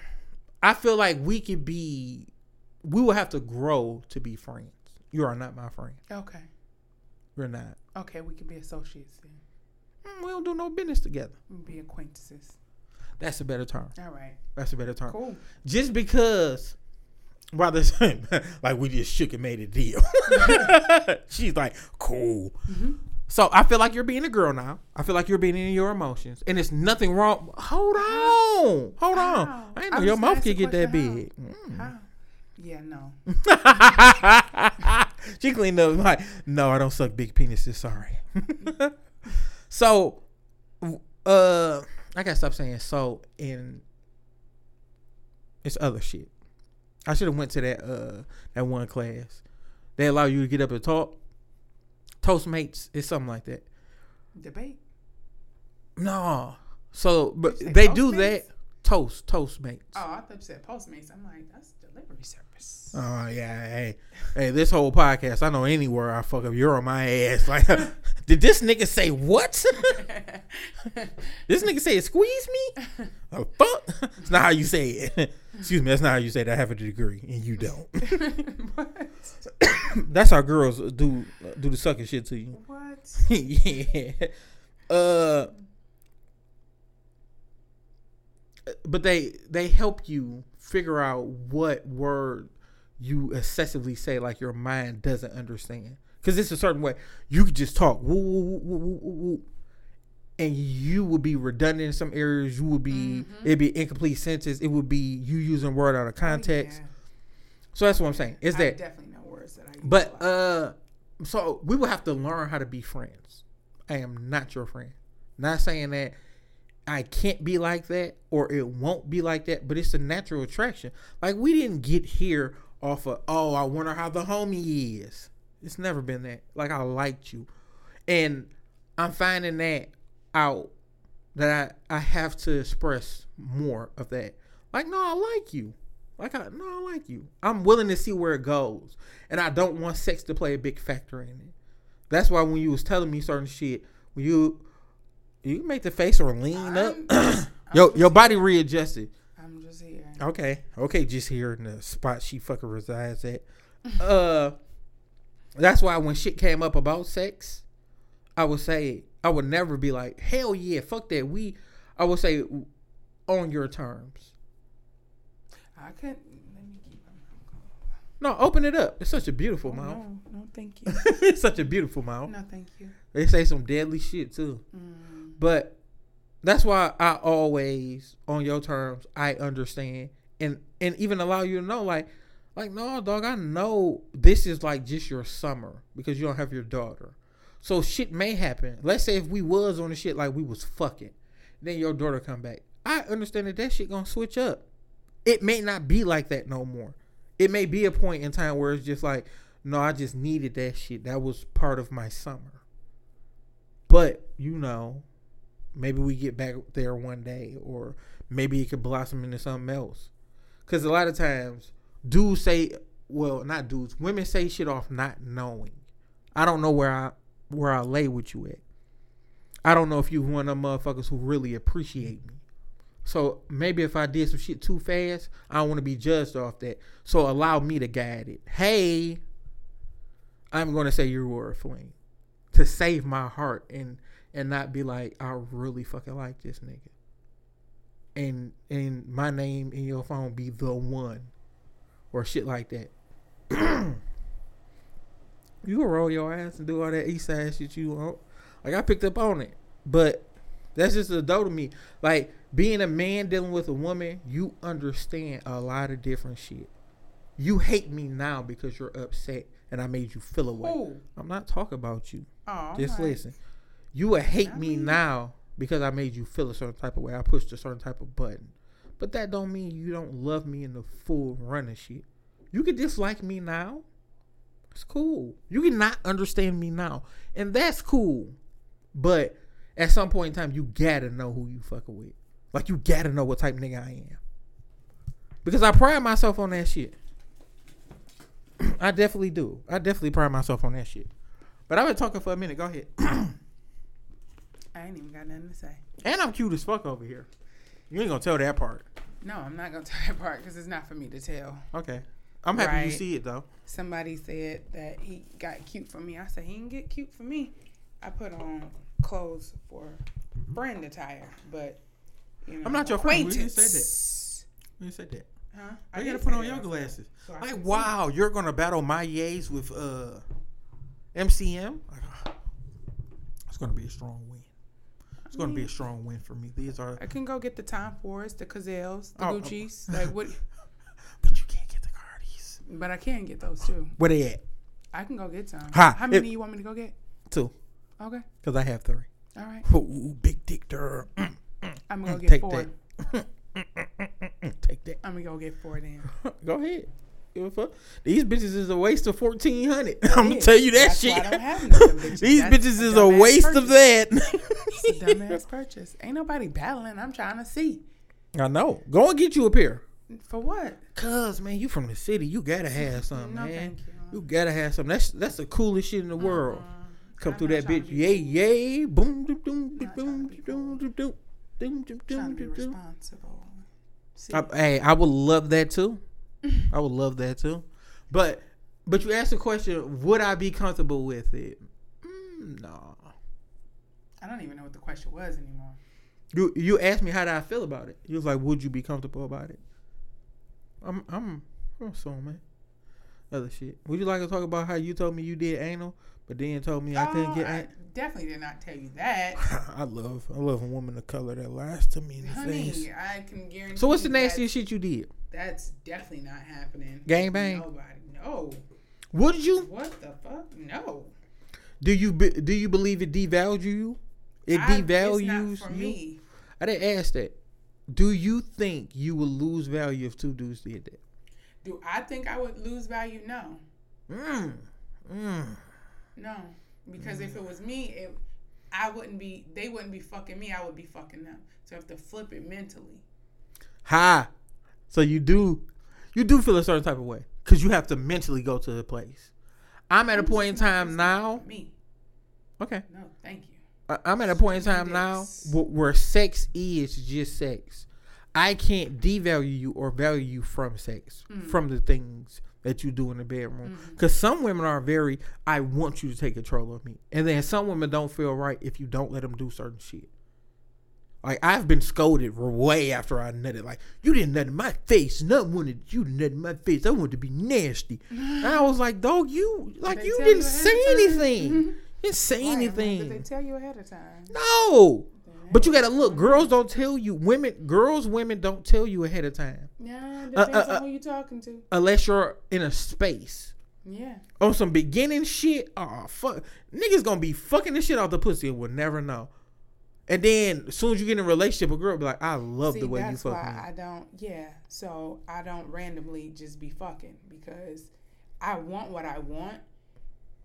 i feel like we could be we will have to grow to be friends you are not my friend Okay. you're not Okay. We can be associates then. Mm, we don't do no business together We can be acquaintances. that's a better term All right. that's a better term Cool. just because while the same like we just shook and made a deal she's like cool so i feel like you're being a girl now i feel like you're being in your emotions and it's nothing wrong hold on hold on How? i ain't know I your mouth could get that big Mm. Yeah. No. she cleaned up like, no, I don't suck big penises. Sorry. so, uh, I gotta stop saying so. In it's other shit. I should have went to that uh that one class. They allow you to get up and talk. Toastmates is something like that. Debate. No, so but Did you say they do that. Toast Toastmates. Oh, I thought you said Postmates. I'm like, that's delivery service. Oh yeah, hey, hey, this whole podcast, I know anywhere I fuck up, you're on my ass. Like, did this nigga say what? this nigga say squeeze me? Oh fuck! It's not how you say it. Excuse me, that's not how you say that. I have a degree and you don't. what? that's how girls do do the sucking shit to you. What? yeah. Uh. But they they help you figure out what word you excessively say, like your mind doesn't understand. Because it's a certain way you could just talk, woo, woo, woo, woo, woo, woo, woo, and you would be redundant in some areas. You would be it'd be incomplete sentence. It would be you using word out of context. Oh, yeah. So that's what I'm saying. Is I that definitely know words that I use. but uh so we will have to learn how to be friends. I am not your friend. Not saying that I can't be like that or it won't be like that, but it's a natural attraction. Like we didn't get here off of oh, I wonder how the homie is. It's never been that. Like I liked you. And I'm finding that out that I, I have to express more of that. Like, no, I like you. Like, I, no, I like you. I'm willing to see where it goes. And I don't want sex to play a big factor in it. That's why when you was telling me certain shit, when you you can make the face or lean up. I'm just- I'm yo, your body here. readjusted. I'm just here. Okay, okay, just here in the spot she fucking resides at. Uh, that's why when shit came up about sex, I would say I would never be like, hell yeah, fuck that. We, I would say on your terms. I I couldn't. Let me keep No, open it up. It's such a beautiful my mouth. No, no, thank you. it's such a beautiful mouth. no, thank you. They say some deadly shit too. Mm. But that's why I always, on your terms, I understand and and even allow you to know, like, like no, dog, I know this is like just your summer because you don't have your daughter. So shit may happen. Let's say if we was on the shit like we was fucking, then your daughter come back. I understand that that shit gonna switch up. It may not be like that no more. It may be a point in time where it's just like, no, I just needed that shit. That was part of my summer. But you know, maybe we get back there one day, or maybe it could blossom into something else. Because a lot of times, dudes say, well, not dudes, women say shit off not knowing. I don't know where I where I lay with you at. I don't know if you one of them motherfuckers who really appreciate me. So maybe if I did some shit too fast, I don't want to be judged off that. So allow me to guide it. Hey, I'm going to say you were a fling to save my heart and and not be like I really fucking like this nigga. And and my name in your phone be the one or shit like that. you can roll your ass and do all that east side shit you want. Like I picked up on it. But that's just a dope to me. Like being a man dealing with a woman, you understand a lot of different shit. You hate me now because you're upset and I made you feel away. I'm not talking about you. Oh, Just alright. listen. You would hate I me mean- now because I made you feel a certain type of way. I pushed a certain type of button. But that don't mean you don't love me in the full run of shit. You can dislike me now. It's cool. You can not understand me now. And that's cool. But at some point in time, you gotta know who you fucking with. Like you gotta know what type of nigga I am. Because I pride myself on that shit. I definitely do. I definitely pride myself on that shit. But I've been talking for a minute. Go ahead. I ain't even got nothing to say. and I'm cute as fuck over here. You ain't gonna tell that part. No, I'm not gonna tell that part because it's not for me to tell. Okay. I'm happy you see it though. Somebody said that he got cute for me. I said he didn't get cute for me. I put on clothes for friend attire, but you know, I'm not your friend. We didn't say acquaintance. You said that. Huh? I gotta put on your glasses. so Like, wow, you're gonna battle my yays with uh MCM. It's gonna be a strong win. It's gonna be a strong win for me. These are, I can go get the Tom Fords, the Cazals, the Oh, oh. Gucci's. Like what? but you can't get the Cardis. But I can get those too. Where they at? I can go get some. Ha, How many it- you want me to go get? Two, Okay. cause I have three. All right. Ooh, big dick there. Mm, mm, mm. I'm gonna go mm, get Take four. that. mm, Take that. I'm gonna go get four then. Go ahead. Give a fuck. These bitches is a waste of fourteen hundred. I'm gonna tell you that That's shit. why I don't have none of them bitches. These That's bitches is a waste of that. It's a dumbass purchase. Ain't nobody battling. I'm trying to see. I know. Go and get you a pair. For what? Cause man, you from the city. You gotta have something, No, man. thank you. You gotta have something. That's that's the coolest shit in the uh-huh. world. Come I'm through that bitch. Yay, yay. Boom, doom, doom, Not doom, trying to be doom, doom, doom, doom, doom, Trying to doom, be doom. responsible. See, I, hey, I would love that too. I would love that too. But but you asked the question, would I be comfortable with it? Mm, no. I don't even know what the question was anymore. You you asked me how did I feel about it. You was like, would you be comfortable about it? I'm I'm I'm assuming. Other shit. Would you like to talk about how you told me you did anal, but then told me I couldn't Oh, get I anal? definitely did not tell you that. I love I love a woman of color that lies to me in the face. Honey, I can guarantee. So what's the nastiest shit you did? That's definitely not happening. Gang bang? Nobody. No. Would you? What the fuck? No. Do you be, do you believe it devalues you? It I- devalues It's not for you. me. I didn't ask that. Do you think you would lose value if two dudes did that? Do I think I would lose value? No. Mm. Mm. No. Because if it was me, it, I wouldn't be. They wouldn't be fucking me. I would be fucking them. So I have to flip it mentally. Ha. So you do you do feel a certain type of way because you have to mentally go to the place. I'm at a point in time now. Me. Okay. No, thank you. I- I'm at a point in time now where sex is just sex. I can't devalue you or value you from sex, Mm. from the things that you do in the bedroom. Because some women are very, I want you to take control of me. And then some women don't feel right if you don't let them do certain shit. Like I've been scolded way after I nutted. Like you didn't nut in my face, I wanted you nut in my face. I wanted to be nasty. and I was like, dog, you like they you didn't you say anything. You didn't say Right, I'm Did they tell you ahead of time? No. But you gotta look. Girls don't tell you. Women, girls, women don't tell you ahead of time Yeah, Uh, depends uh, uh, on who you talking to. unless you're in a space. Yeah. on some beginning shit, oh fuck, niggas gonna be fucking the shit out the pussy and will never know. And then as soon as you get in a relationship, a girl be like, "I love See, the way you that's fuck why me." I don't. Yeah, so I don't randomly just be fucking because I want what I want,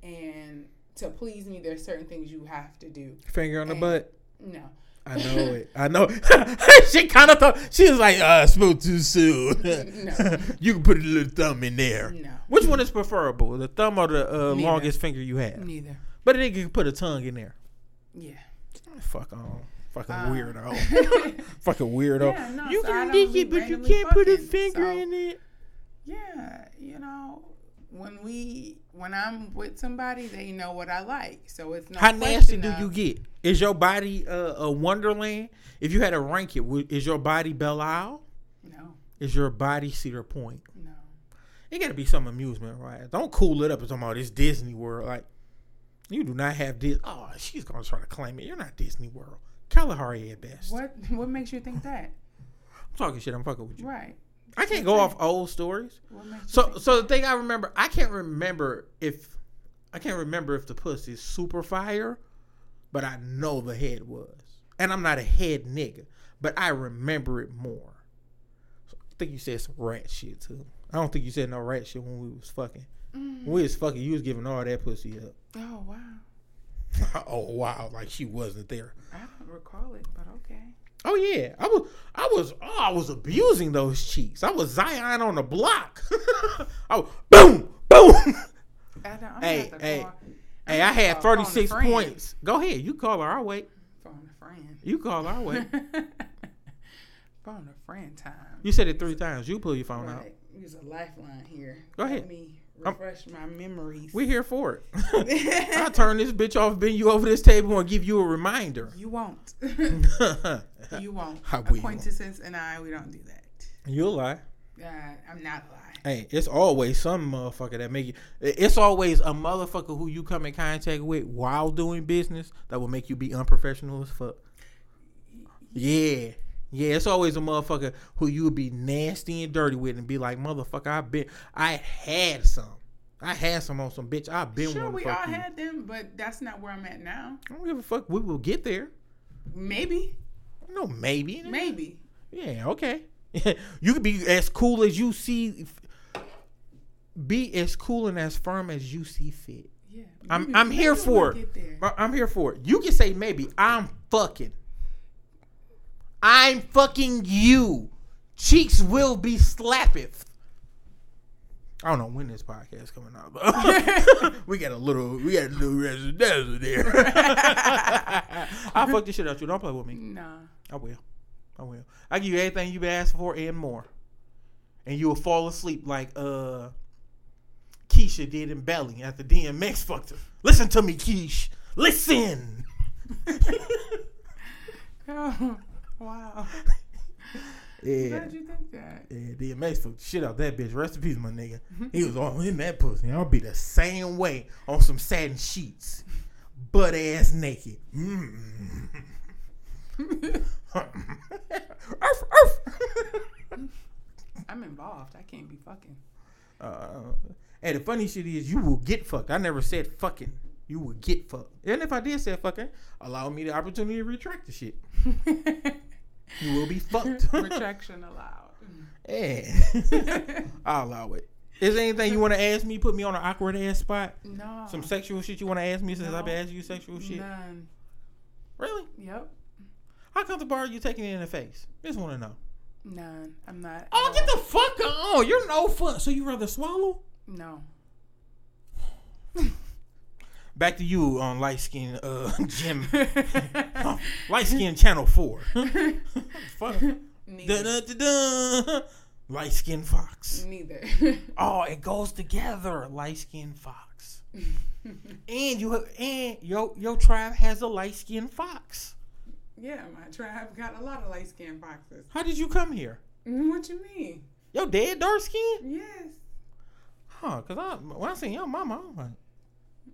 and to please me, there's certain things you have to do. Finger on the butt. No, I know it. I know. she kind of thought she was like, "Uh, spoke too soon." No. you can put a little thumb in there. no, Which one is preferable, the thumb or the uh, longest finger you have? neither. But a nigga can put a tongue in there. Yeah. Fuck on. Fucking Um, weirdo. Fucking weirdo. Yeah, no, you so can lick it, but you can't put a finger so- in it. Yeah, you know, when we when I'm with somebody, they know what I like, so it's not. How nasty do you get? Is your body uh, a wonderland? If you had to rank it, is your body Belle Isle? No, Is your body Cedar Point? no. It got to be some amusement, right? Don't cool it up and talking about this Disney World. Like, you do not have this. Oh, she's gonna try to claim it. You're not Disney World. Kalahari at best. What what makes you think that? I'm talking shit. I'm fucking with you. Right. I can't go off old stories. What makes you So, so the thing I remember, I can't remember if I can't remember if the pussy is super fire, but I know the head was, and I'm not a head nigga, but I remember it more. So I think you said some rat shit too. I don't think you said no rat shit when we was fucking. When we was fucking, you was giving all that pussy up. Oh wow, oh wow, like she wasn't there. I don't recall it, but okay. Oh yeah, I was, I was, oh, I was abusing those cheeks. I was Zion on the block. I was, boom, boom. I Hey, gonna have to hey, call- Hey, I had a 36 points. Go ahead. You call her our way. Phone a friend. You call her our way. phone a friend time. You said it three times. You pull your phone out. Right. Use a lifeline here. Go Let ahead. Me I'm- refresh my memories. We're here for it. I'll turn this bitch off, bend you over this table, and give you a reminder. you won't. you won't. I will. Acquaintances and I, we don't do that. You'll lie. Uh, I'm not lying. Hey, it's always some motherfucker that make you. It's always a motherfucker who you come in contact with while doing business that will make you be unprofessional as fuck. Yeah. Yeah, it's always a motherfucker who you would be nasty and dirty with and be like, motherfucker, I've been, I had some. I had some on some bitch. I've been Sure, we all you. had them, but that's not where I'm at now. I don't give a fuck. We will get there. Maybe, No, maybe. maybe. Yeah, okay. you could be as cool as you see. Be as cool and as firm as you see fit. Yeah, I'm I'm here for it. get there. I'm here for it. You can say maybe. I'm fucking. I'm fucking you. Cheeks will be slapping. I don't know when this podcast coming out, but we got a little, we got a little residential there. I'll fuck this shit out you. Don't play with me. Nah, I will. I will. I give you everything you've asked for and more. And you will fall asleep like uh Keisha did in Belly after DMX fucked her. Listen to me, Keish. Listen. wow. Yeah. How'd you think that? Yeah, DMX fucked the shit out that bitch. Rest in peace, my nigga. He was all in that pussy. I'll be the same way on some satin sheets. Butt ass naked. Mm. Arf, arf. I'm involved. I can't be fucking. Uh, and the funny shit is, you will get fucked. I never said fucking. You will get fucked. And if I did say fucking, allow me the opportunity to retract the shit. You will be fucked. Retraction allowed. yeah. I'll allow it. Is there anything you want to ask me? Put me on an awkward ass spot? No. Some sexual shit you want to ask me since No. I've been asking you sexual shit? None. Really? Yep. How comfortable are you taking it in the face? Just want to know. None. I'm not. Oh, get the fuck on. Oh, you're no fun. So you rather swallow? No. Back to you on light skin uh Jim. light skin channel four. fuck. Light skin fox. Neither. Oh, it goes together. Light skin fox. and you have and your your tribe has a light skin fox. Yeah, my tribe got a lot of light skin foxes. How did you come here? What you mean? Your dad dark skin? Yes. Huh? Cause I when I seen your mama, I'm like,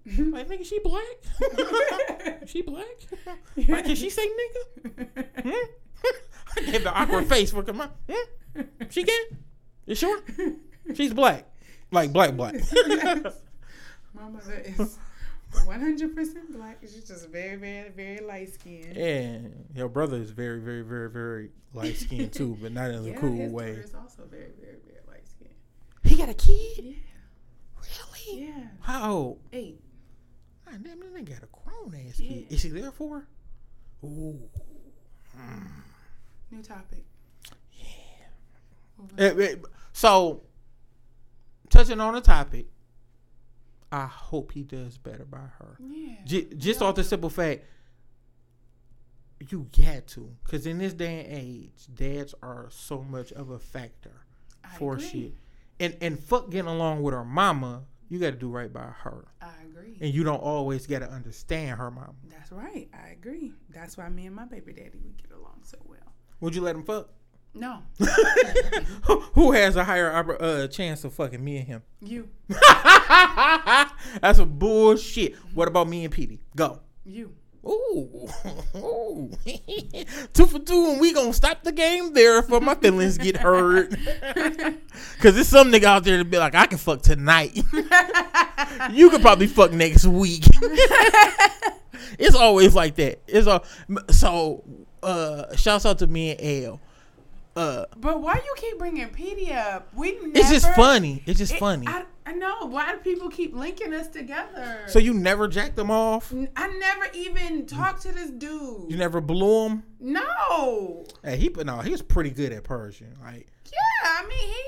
like nigga, she black? she black? Like, can she say nigga? Hmm? I gave the awkward face for come on. Hmm? She can? You sure? She's black, like black black. My mother is 100% black. She's just very, very, very light skinned. and your brother is very, very, very, very light skinned too, but not in a Yeah, cool his way. daughter is also very, very, very light skinned. He got a kid? Yeah. Really? Yeah. How old? Eight. God damn, this nigga got a grown ass kid. Is he there for her? Ooh. New topic. Eh, eh, So, touching on the topic, I hope he does better by her. Yeah. J- just Yeah. off the simple fact, you got to, because in this day and age, dads are so much of a factor I for agree. shit. And and fuck getting along with her mama, you got to do right by her, I agree. and you don't always got to understand her mom. That's right. I agree. That's why me and my baby daddy would get along so well. Would you let him fuck? No, Who- has a higher uh, chance of fucking me and him? you, That's a bullshit. What about me and Petey? Go. you. Ooh, ooh. two for two, and we gonna stop the game there for my feelings get hurt. Cause there's some nigga out there to be like, I can fuck tonight. you could probably fuck next week. it's always like that. It's all so. Uh, shouts out to me and L. Uh, But why you keep bringing Petey up? We never, it's just funny. It's just It- funny. I, I know. Why do people keep linking us together? so you never jacked them off? I never even talked to this dude. You never blew him? no. Hey, he but no, he was pretty good at Persian. Like Yeah, I mean he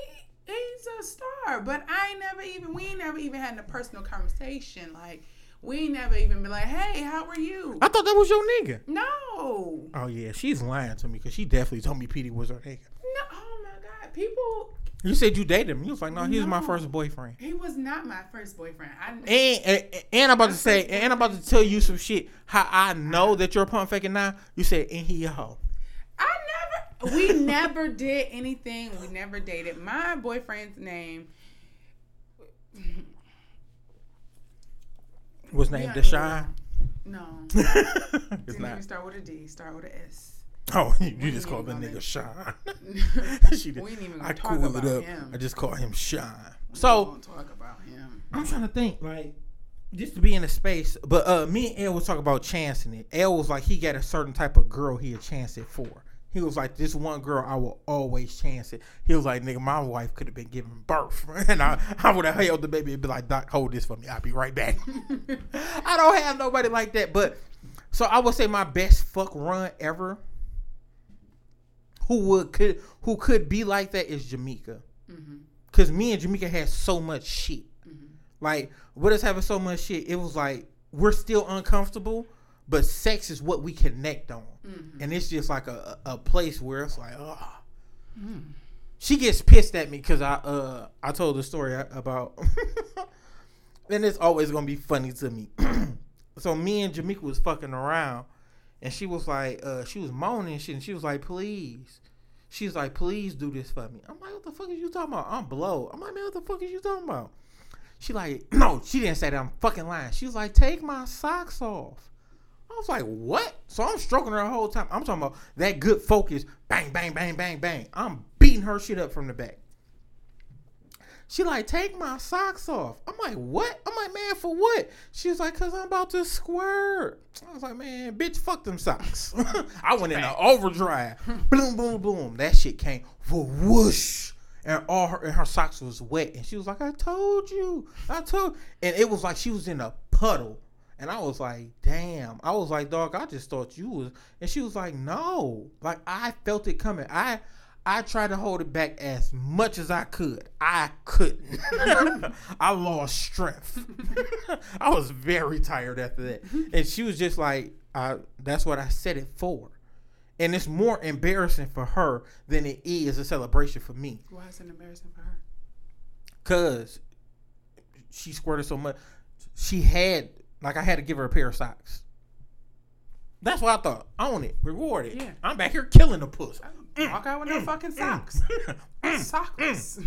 he's a star, but I ain't never even we ain't never even had a personal conversation. Like we ain't never even been like, hey, how are you? I thought that was your nigga. No, Oh yeah, she's lying to me because she definitely told me Petey was her nigga. no. Oh my god, people. You said you dated him. You was like, no, he was my first boyfriend. He was not my first boyfriend. I And, and and I'm about to say, and I'm about to tell you some shit. How I know that you're a pump faking now. You said, and he a hoe. I never. We never did anything. We never dated. My boyfriend's name. Was named Yeah, Deshaun. No. it's Didn't even start with a D. Start with a S. Oh, you, you just called the nigga Sean. she did. We ain't even I gonna talk cooled it up. him. I just call him Sean. We So talk about him. I'm trying to think, like, just to be in a space. But uh, me and L was talking about chancing it. L was like, he got a certain type of girl he'd chance it for. He was like, this one girl, I will always chance it. He was like, nigga, my wife could have been giving birth. And I, I would have held the baby and be like, Doc, hold this for me. I'll be right back. I don't have nobody like that. But, so I would say my best fuck run ever, who would, could, who could be like that is Jamaica. Mm-hmm. Cause me and Jamaica had so much shit. Mm-hmm. Like with us having so much shit, it was like we're still uncomfortable, but sex is what we connect on, and it's just like a, a place where it's like, oh. She gets pissed at me because I uh I told the story about, and it's always gonna be funny to me. so me and Jamaica was fucking around, and she was like, uh, she was moaning and shit, and she was like, please. She's like, please do this for me. I'm like, what the fuck is you talking about? I'm blow. I'm like, man, what the fuck is you talking about? She like, no, she didn't say that. I'm fucking lying. She was like, take my socks off. I was like, what? So I'm stroking her the whole time. I'm talking about that good focus. Bang, bang, bang, bang, bang. I'm beating her shit up from the back. She like, take my socks off. I'm like, what? I'm like, man, for what? She was like, cause I'm about to squirt. I was like, man, bitch, fuck them socks. I went in the overdrive. boom, boom, boom. That shit came for whoosh. And all her and her socks was wet. And she was like, I told you. I told and it was like she was in a puddle. And I was like, damn. I was like, dog, I just thought you was and she was like, no. Like I felt it coming. I I tried to hold it back as much as I could. I couldn't. I lost strength. I was very tired after that. And she was just like, I, that's what I said it for. And it's more embarrassing for her than it is a celebration for me. Why is it embarrassing for her? Cause she squirted so much. She had like I had to give her a pair of socks. That's what I thought. Own it, reward it. Yeah. I'm back here killing the puss. Mm, Walk out with no mm, fucking mm, socks. Socks.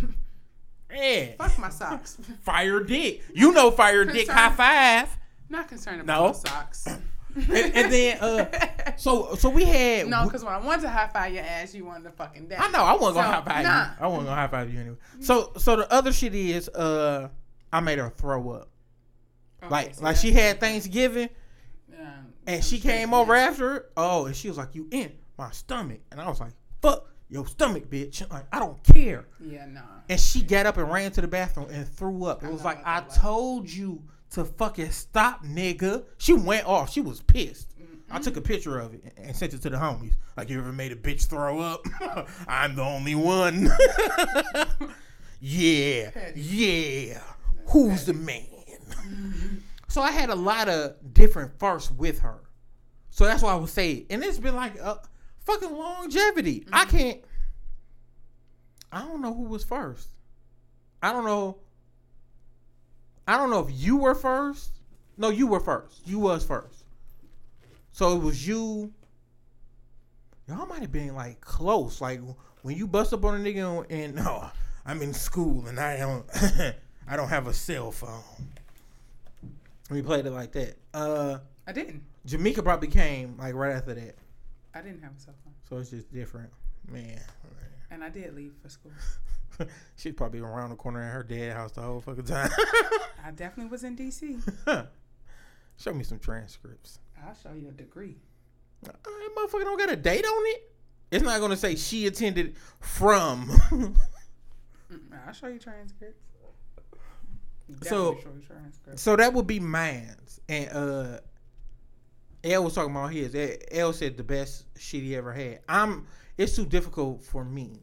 Yeah. Fuck my socks. Fire dick. You know fire dick. High five. Not concerned No. about my socks. And, and then uh, so so we had. no, because when I wanted to high five your ass, you wanted to fucking die. I know I wasn't gonna high five nah. you. I wasn't gonna high five you anyway. So so the other shit is uh I made her throw up. Okay, Like so like she had Thanksgiving and she came over after. Oh, and she was like, "You in my stomach?" And I was like, "Fuck your stomach, bitch!" Like I don't care. Yeah, nah. And she got up and ran to the bathroom and threw up. It was like, "I told you to fucking stop, nigga." She went off. She was pissed. I took a picture of it and sent it to the homies. Like, you ever made a bitch throw up? I'm the only one. yeah, yeah. Who's the man? So I had a lot of different firsts with her. So that's why I would say, and it's been like a fucking longevity. I mm-hmm. can't. I don't know who was first. I don't know. I don't know if you were first. No, you were first. You was first. So it was you. Y'all might have been like close. Like when you bust up on a nigga and no, I'm in school and I don't I don't have a cell phone. We played it like that. Uh I didn't. Jamaica probably came like right after that. I didn't have a cell phone, So it's just different. Man. and I did leave for school. She's probably around the corner at her dad's house the whole fucking time. I definitely was in DC. Show me some transcripts. I'll show you a degree. Uh, That motherfucker don't got a date on it. It's not gonna say she attended from. I'll show you transcripts. So- Definitely show you transcripts. so that would be mine's. And uh L was talking about his. L said the best shit he ever had. I'm it's too difficult for me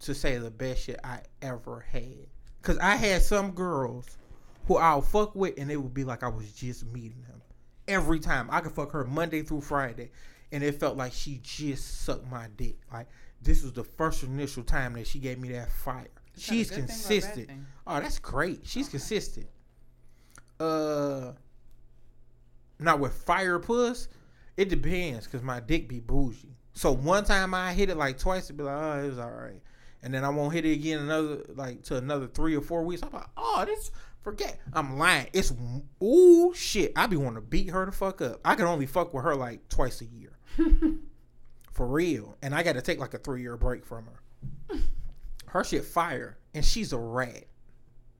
to say the best shit I ever had. Cause I had some girls who I'll fuck with and it would be like I was just meeting them. Every time. I could fuck her Monday through Friday and it felt like she just sucked my dick. Like this was the first initial time that she gave me that fire. Is that a She's thing or bad consistent. Oh, that's great. She's Okay. consistent. Uh, not with fire puss. It depends because my dick be bougie. So one time I hit it like twice, it be like, oh, it was all right, and then I won't hit it again another like to another three or four weeks. I'm like, oh, this forget. I'm lying. It's ooh shit. I be wanting to beat her the fuck up. I can only fuck with her like twice a year, for real. And I got to take like a three year break from her. Her shit fire, and she's a rat.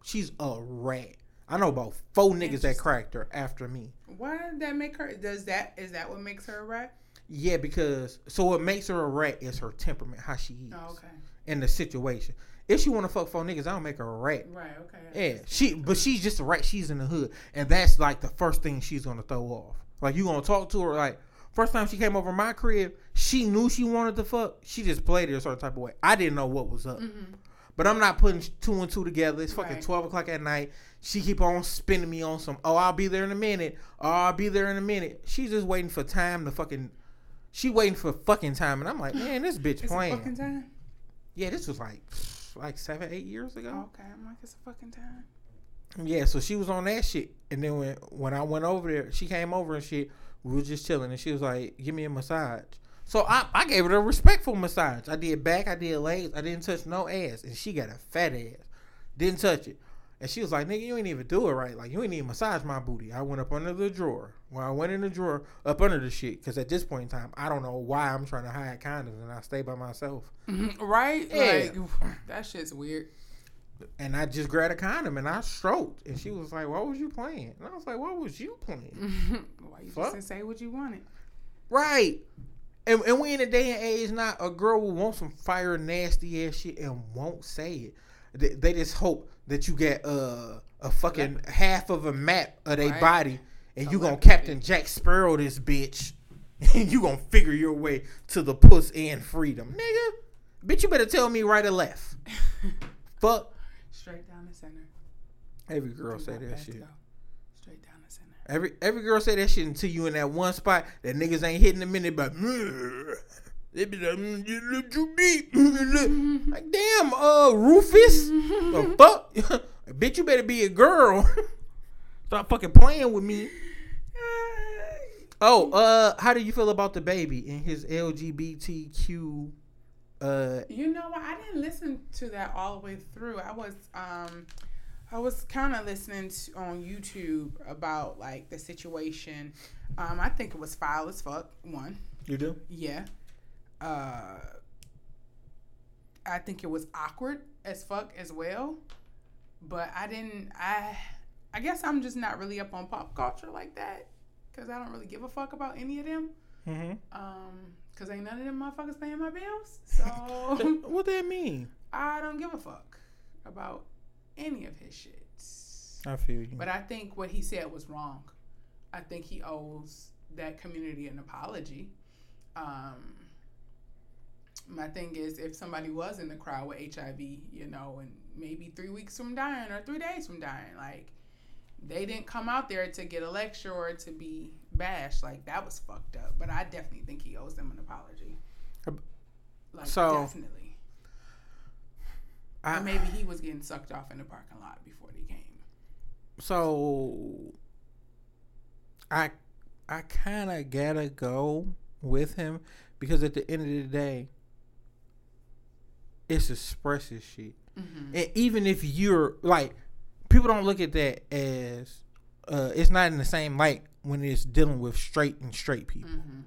She's a rat. I know about four niggas that cracked her after me. Why did that make her? Does that is that what makes her a rat? Yeah, because so what makes her a rat is her temperament, how she is, Oh, okay. and the situation. If she want to fuck four niggas, I don't make her a rat. Right. Okay. Yeah, she, but she's just a rat. She's in the hood, and that's like the first thing she's gonna throw off. Like you gonna talk to her like first time she came over my crib, she knew she wanted to fuck. She just played it a certain type of way. I didn't know what was up, mm-hmm. But I'm not putting two and two together. It's fucking. Right. twelve o'clock at night. She keep on spinning me on some. Oh, I'll be there in a minute. Oh, I'll be there in a minute. She's just waiting for time to fucking. She waiting for fucking time, and I'm like, man, this bitch It's playing. fucking time. Yeah, this was like, like seven, eight years ago. Okay. I'm like, it's a fucking time. Yeah, so she was on that shit, and then when when I went over there, she came over and shit. We were just chilling, and she was like, "Give me a massage." So I, I gave her a respectful massage. I did back, I did legs, I didn't touch no ass, and she got a fat ass. Didn't touch it, and she was like, "Nigga, you ain't even do it right. Like you ain't even massage my booty." I went up under the drawer. When I went in the drawer, up under the shit, because at this point in time, I don't know why I'm trying to hide condoms, and I stay by myself. right? Yeah. Like that shit's weird. And I just grabbed a condom and I stroked, and she was like, "What was you playing?" And I was like, "What was you playing?" Why you Fuck. just didn't say what you wanted? Right. And, and we in a day and age now, a girl will want some fire nasty ass shit and won't say it. They, they just hope that you get uh, a fucking half of a map of their Right. body and you gonna. Captain Jack Sparrow this bitch and you gonna figure your way to the puss and freedom. Nigga, bitch, you better tell me right or left. Fuck. Straight down the center. Every girl Do say that shit. go. Straight down the center. Every every girl say that shit until you in that one spot that niggas ain't hitting a minute, but they be like, "Mm, you look too deep. like, damn, uh, Rufus, the fuck, bitch, you better be a girl. Stop fucking playing with me. Oh, uh, how do you feel about DaBaby and his LGBTQ? Uh, You know what? I didn't listen to that all the way through. I was um I was kind of listening to, on YouTube about like the situation. Um I think it was foul as fuck. One. you do? Yeah. Uh I think it was awkward as fuck as well. But I didn't I I guess I'm just not really up on pop culture like that cuz I don't really give a fuck about any of them. Mm-hmm. Um cuz ain't none of them motherfuckers paying my bills. So what that mean? I don't give a fuck about any of his shits. I feel you. But I think what he said was wrong. I think he owes that community an apology. Um, my thing is, if somebody was in the crowd with HIV, you know, and maybe three weeks from dying or three days from dying, like they didn't come out there to get a lecture or to be bashed. Like that was fucked up. But I definitely think he owes them an apology. Like So- definitely. I, Or maybe he was getting sucked off in the parking lot before they came. so I I kind of gotta go with him because at the end of the day, it's expressive shit. Mm-hmm. And even if you're like, people don't look at that as uh, it's not in the same light when it's dealing with straight and straight people. Mm-hmm.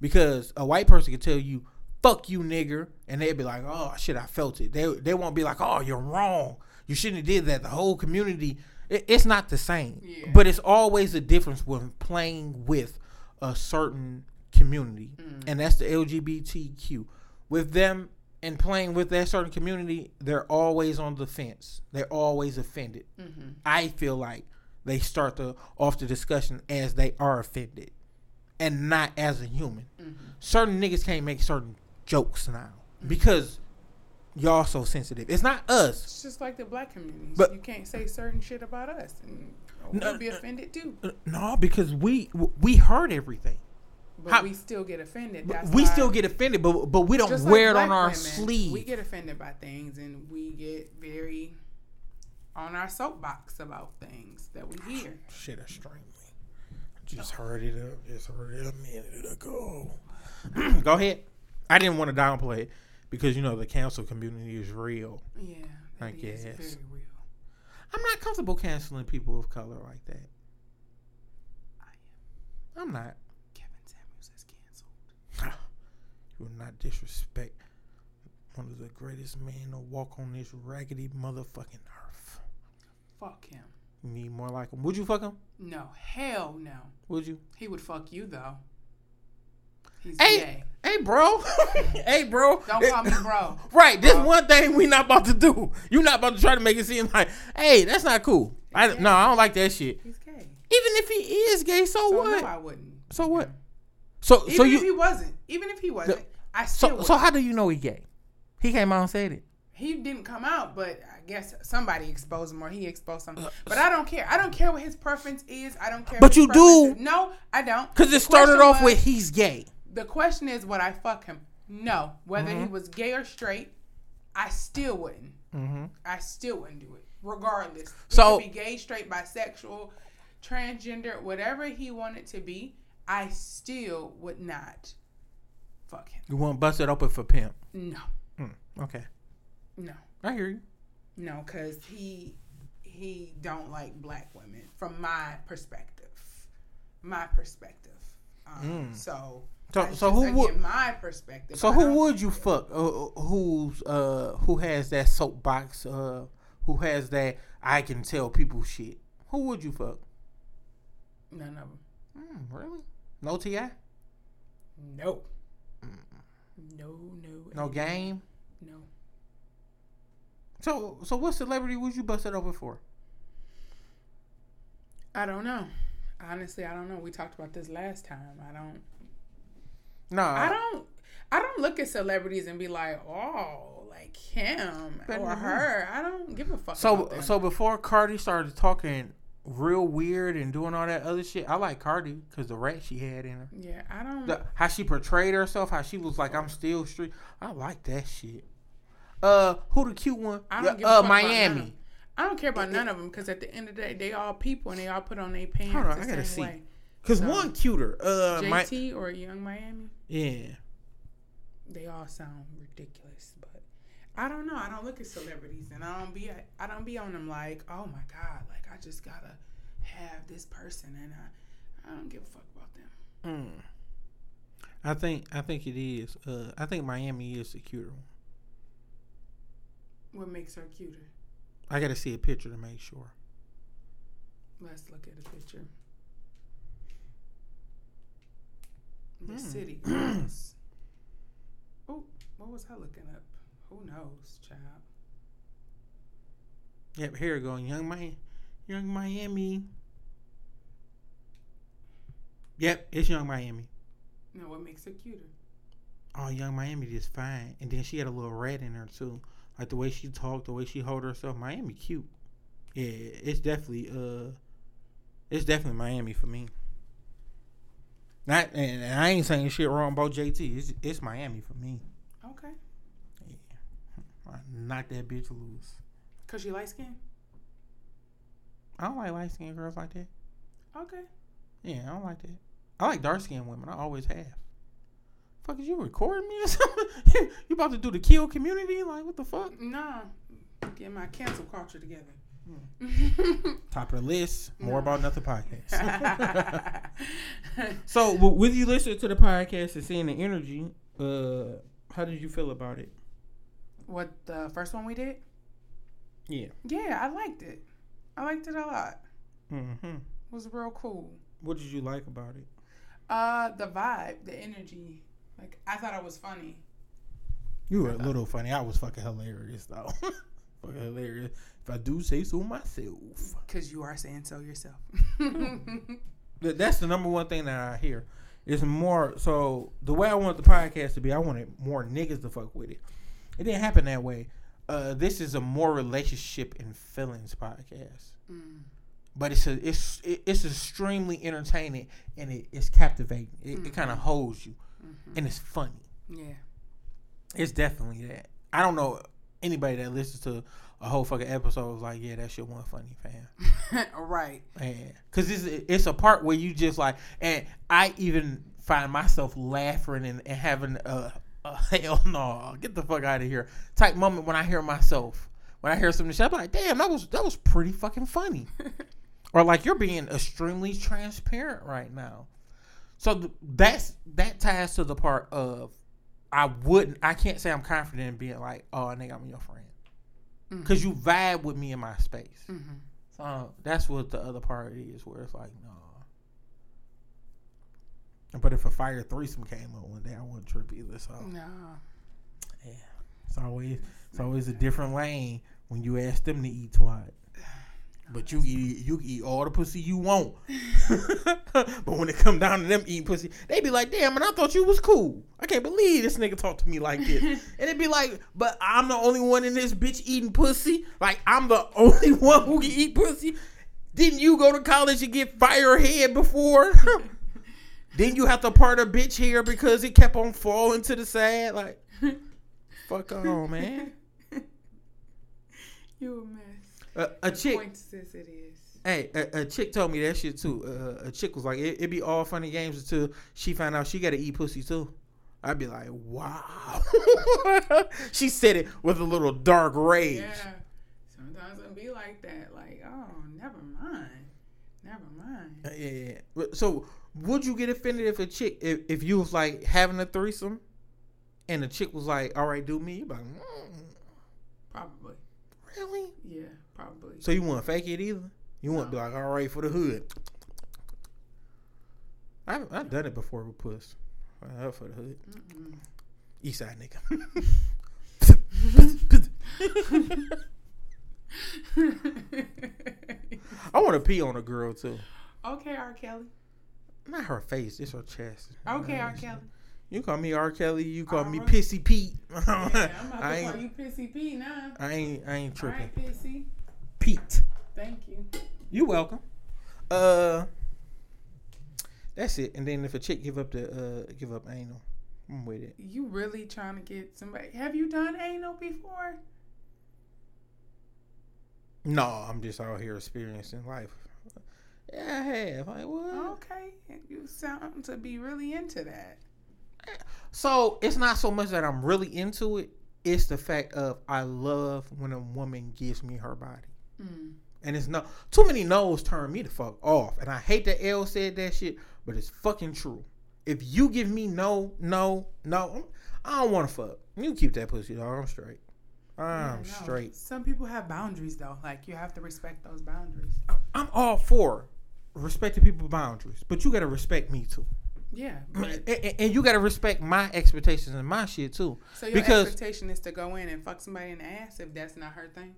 Because a white person can tell you, "Fuck you, nigger," and they'd be like, "Oh shit, I felt it." They they won't be like, "Oh, you're wrong. You shouldn't have did that." The whole community, it, it's not the same. Yeah. But it's always a difference when playing with a certain community, and that's the LGBTQ. With them and playing with that certain community, they're always on the fence. They're always offended. Mm-hmm. I feel like they start the off the discussion as they are offended, and not as a human. Certain niggas can't make certain jokes now because y'all so sensitive. It's not us. It's just like the black community. But- you can't say certain shit about us, and we'll No, be offended too. Uh, No, because we we heard everything. But how- we still get offended. That's we still get offended, but but we don't just like wear it on our women, sleeve. We get offended by things, and we get very on our soapbox about things that we hear. Shit, extremely. Just heard it. Up, just heard it a minute ago. Go ahead. I didn't want to downplay it because you know the council community is real. Yeah, I guess. very real. I'm not comfortable canceling people of color like that. I am. I'm not. Kevin Samuels is canceled. You will not disrespect one of the greatest men to walk on this raggedy motherfucking earth. Fuck him. You need more like him. Would you fuck him? No, hell no. Would you? He would fuck you though. He's Hey, gay. hey, bro. hey, bro. Don't call me bro. Right, this bro. one thing we not about to do. You not about to try to make it seem like, hey, that's not cool. I no, I don't like that shit. He's gay. Even if he is gay, so, So what? no, I wouldn't. so what? So Even so if you he wasn't, even if he wasn't, I still so would. so how do you know he gay? He came out and said it. he didn't come out, but I guess somebody exposed him or he exposed something. Uh, But I don't care. I don't care what his preference is. I don't care. But you do. is. No, I don't. Cause it started off was- with he's gay. The question is, would I fuck him? No. Whether Mm-hmm. he was gay or straight, I still wouldn't. Mm-hmm. I still wouldn't do it, regardless. So- be gay, straight, bisexual, transgender, whatever he wanted to be. I still would not fuck him. You want to bust it open for pimp? No, Mm, okay, no. I hear you. No, because he he don't like black women from my perspective. My perspective. Um, So So- that's so who would- my perspective? So who would you fuck? Uh, uh, who's uh who has that soapbox? Uh, who has that I can tell people shit? Who would you fuck? None of them. Mm, really? No Ti? No. No, no. No and game? No. So so what celebrity would you bust it over for? I don't know. Honestly, I don't know. We talked about this last time. I don't. No, I don't. I don't look at celebrities and be like, oh, like him or her. I don't give a fuck. So so before Cardi started talking real weird and doing all that other shit, I like Cardi because the rat she had in her, yeah, I don't. the, how she portrayed herself, how she was like, I'm still street. I like that shit. Uh, who the cute one? I don't give a uh, fuck about none of Miami. I don't care about none of them because at the end of the day, they all people and they all put on their pants Hold on, the I gotta see. way. Cause So, one cuter. Uh, my JT or Yung Miami. yeah. They all sound ridiculous, but I don't know. I don't look at celebrities, and I don't be I don't be on them like, oh my god, like I just gotta have this person, and I I don't give a fuck about them. Mm. I think I think it is. Uh, I think Miami is the cuter one. What makes her cuter? I got to see a picture to make sure. Let's look at a picture. The Hmm. city oh, what was I looking up? Who knows, child? Yep, here we go. Yung Miami. Yung Miami. Yep, it's Yung Miami. No, what makes her cuter? Oh, Yung Miami is fine. And then she had a little red in her too. Like the way she talked, the way she hold herself. Miami cute. Yeah, it's definitely uh it's definitely Miami for me. Not and I ain't saying shit wrong about JT. It's it's Miami for me. Okay, I knock that bitch loose. cause you light skin. I don't like light skinned girls like that. Okay. Yeah, I don't like that. I like dark skinned women. I always have. Fuck is you recording me or something? you about to do the kill community? Like what the fuck? Nah. get my cancel culture together. Top of the list. More about nothing podcast. so, with you listening to the podcast and seeing the energy, uh, how did you feel about it? what the first one we did? Yeah. Yeah, I liked it. I liked it a lot. Mm-hmm. It was real cool. What did you like about it? Uh, the vibe, the energy. Like I thought it was funny. You were a little funny. I was fucking hilarious though. fucking hilarious. If I do say so myself. Cause you are saying so yourself. That's the number one thing that I hear. It's more so the way I want the podcast to be. I wanted more niggas to fuck with it. It didn't happen that way. Uh, this is a more relationship and feelings podcast, Mm. but it's a it's it- it's extremely entertaining and it, it's captivating. It, it kind of holds you and it's funny. Yeah. It's definitely that. I don't know anybody that listens to a whole fucking episode is like, yeah, that shit wasn't funny, fam. right. Man, cause it's it's a part where you just like, and I even find myself laughing and, and having a, a hell no, get the fuck out of here type moment when I hear myself. When I hear something, shit, I'm like, damn, that was that was pretty fucking funny. or like you're being extremely transparent right now. So th- that's that ties to the part of I wouldn't, I can't say I'm confident in being like, oh, nigga, I'm your friend, because you vibe with me in my space. Mm-hmm. So that's what the other part is, where it's like, no. But if a fire threesome came up one day, I wouldn't trip either. So No. yeah, it's always it's always a different lane when you ask them to eat twat. But you eat you eat all the pussy you want. but when it come down to them eating pussy, they be like, "Damn, man, I thought you was cool. I can't believe this nigga talked to me like this." and it be like, "But I'm the only one in this bitch eating pussy. Like I'm the only one who can eat pussy. Didn't you go to college and get firehead before? Didn't you have to part a bitch here because it kept on falling to the side? Like, fuck on, man. You a mess. A, a chick, Point sis it is. hey, a, a chick told me that shit too. Uh, a chick was like, it, it be all funny games until she found out she got to eat pussy too. I'd be like, wow. she said it with a little dark rage. Yeah. Sometimes it'll be like that. Like, oh, never mind. Never mind. Uh, Yeah, yeah. So, would you get offended if a chick, if, if you was like having a threesome, and the chick was like, "All right, do me," you be like, mm, Probably. really? Yeah, probably. So you wouldn't fake it either. You wouldn't be like, "All right, for the hood." I've, I've done it before with puss. Uh, for the hood, Mm-mm. east side nigga. I want to pee on a girl too. okay, R. Kelly. Not her face, it's her chest. Okay, R. Kelly. You call me R. Kelly. You call me Alright. Pissy Pete. Yeah, I'm about I to call ain't. you Pissy P now. I ain't. I ain't tripping. right, Pissy. Pete. Thank you. You're welcome. Uh, that's it. And then if a chick give up the uh give up anal, I'm with it. You really trying to get somebody? Have you done anal before? No, I'm just out here experiencing life. Yeah, I have. Like what? Okay, you sound to be really into that. So it's not so much that I'm really into it. It's the fact of I love when a woman gives me her body. Mm. And it's no too many no's turn me the fuck off. And I hate that L said that shit, but it's fucking true. If you give me no, no, no, I don't want to fuck. You keep that pussy, dog. I'm straight. I'm Yeah, no. straight. Some people have boundaries though. Like you have to respect those boundaries. I'm all for respecting people's boundaries, but you gotta respect me too. Yeah, And, and- and you gotta respect my expectations and my shit too. so your because expectation is to go in and fuck somebody in the ass if that's not her thing.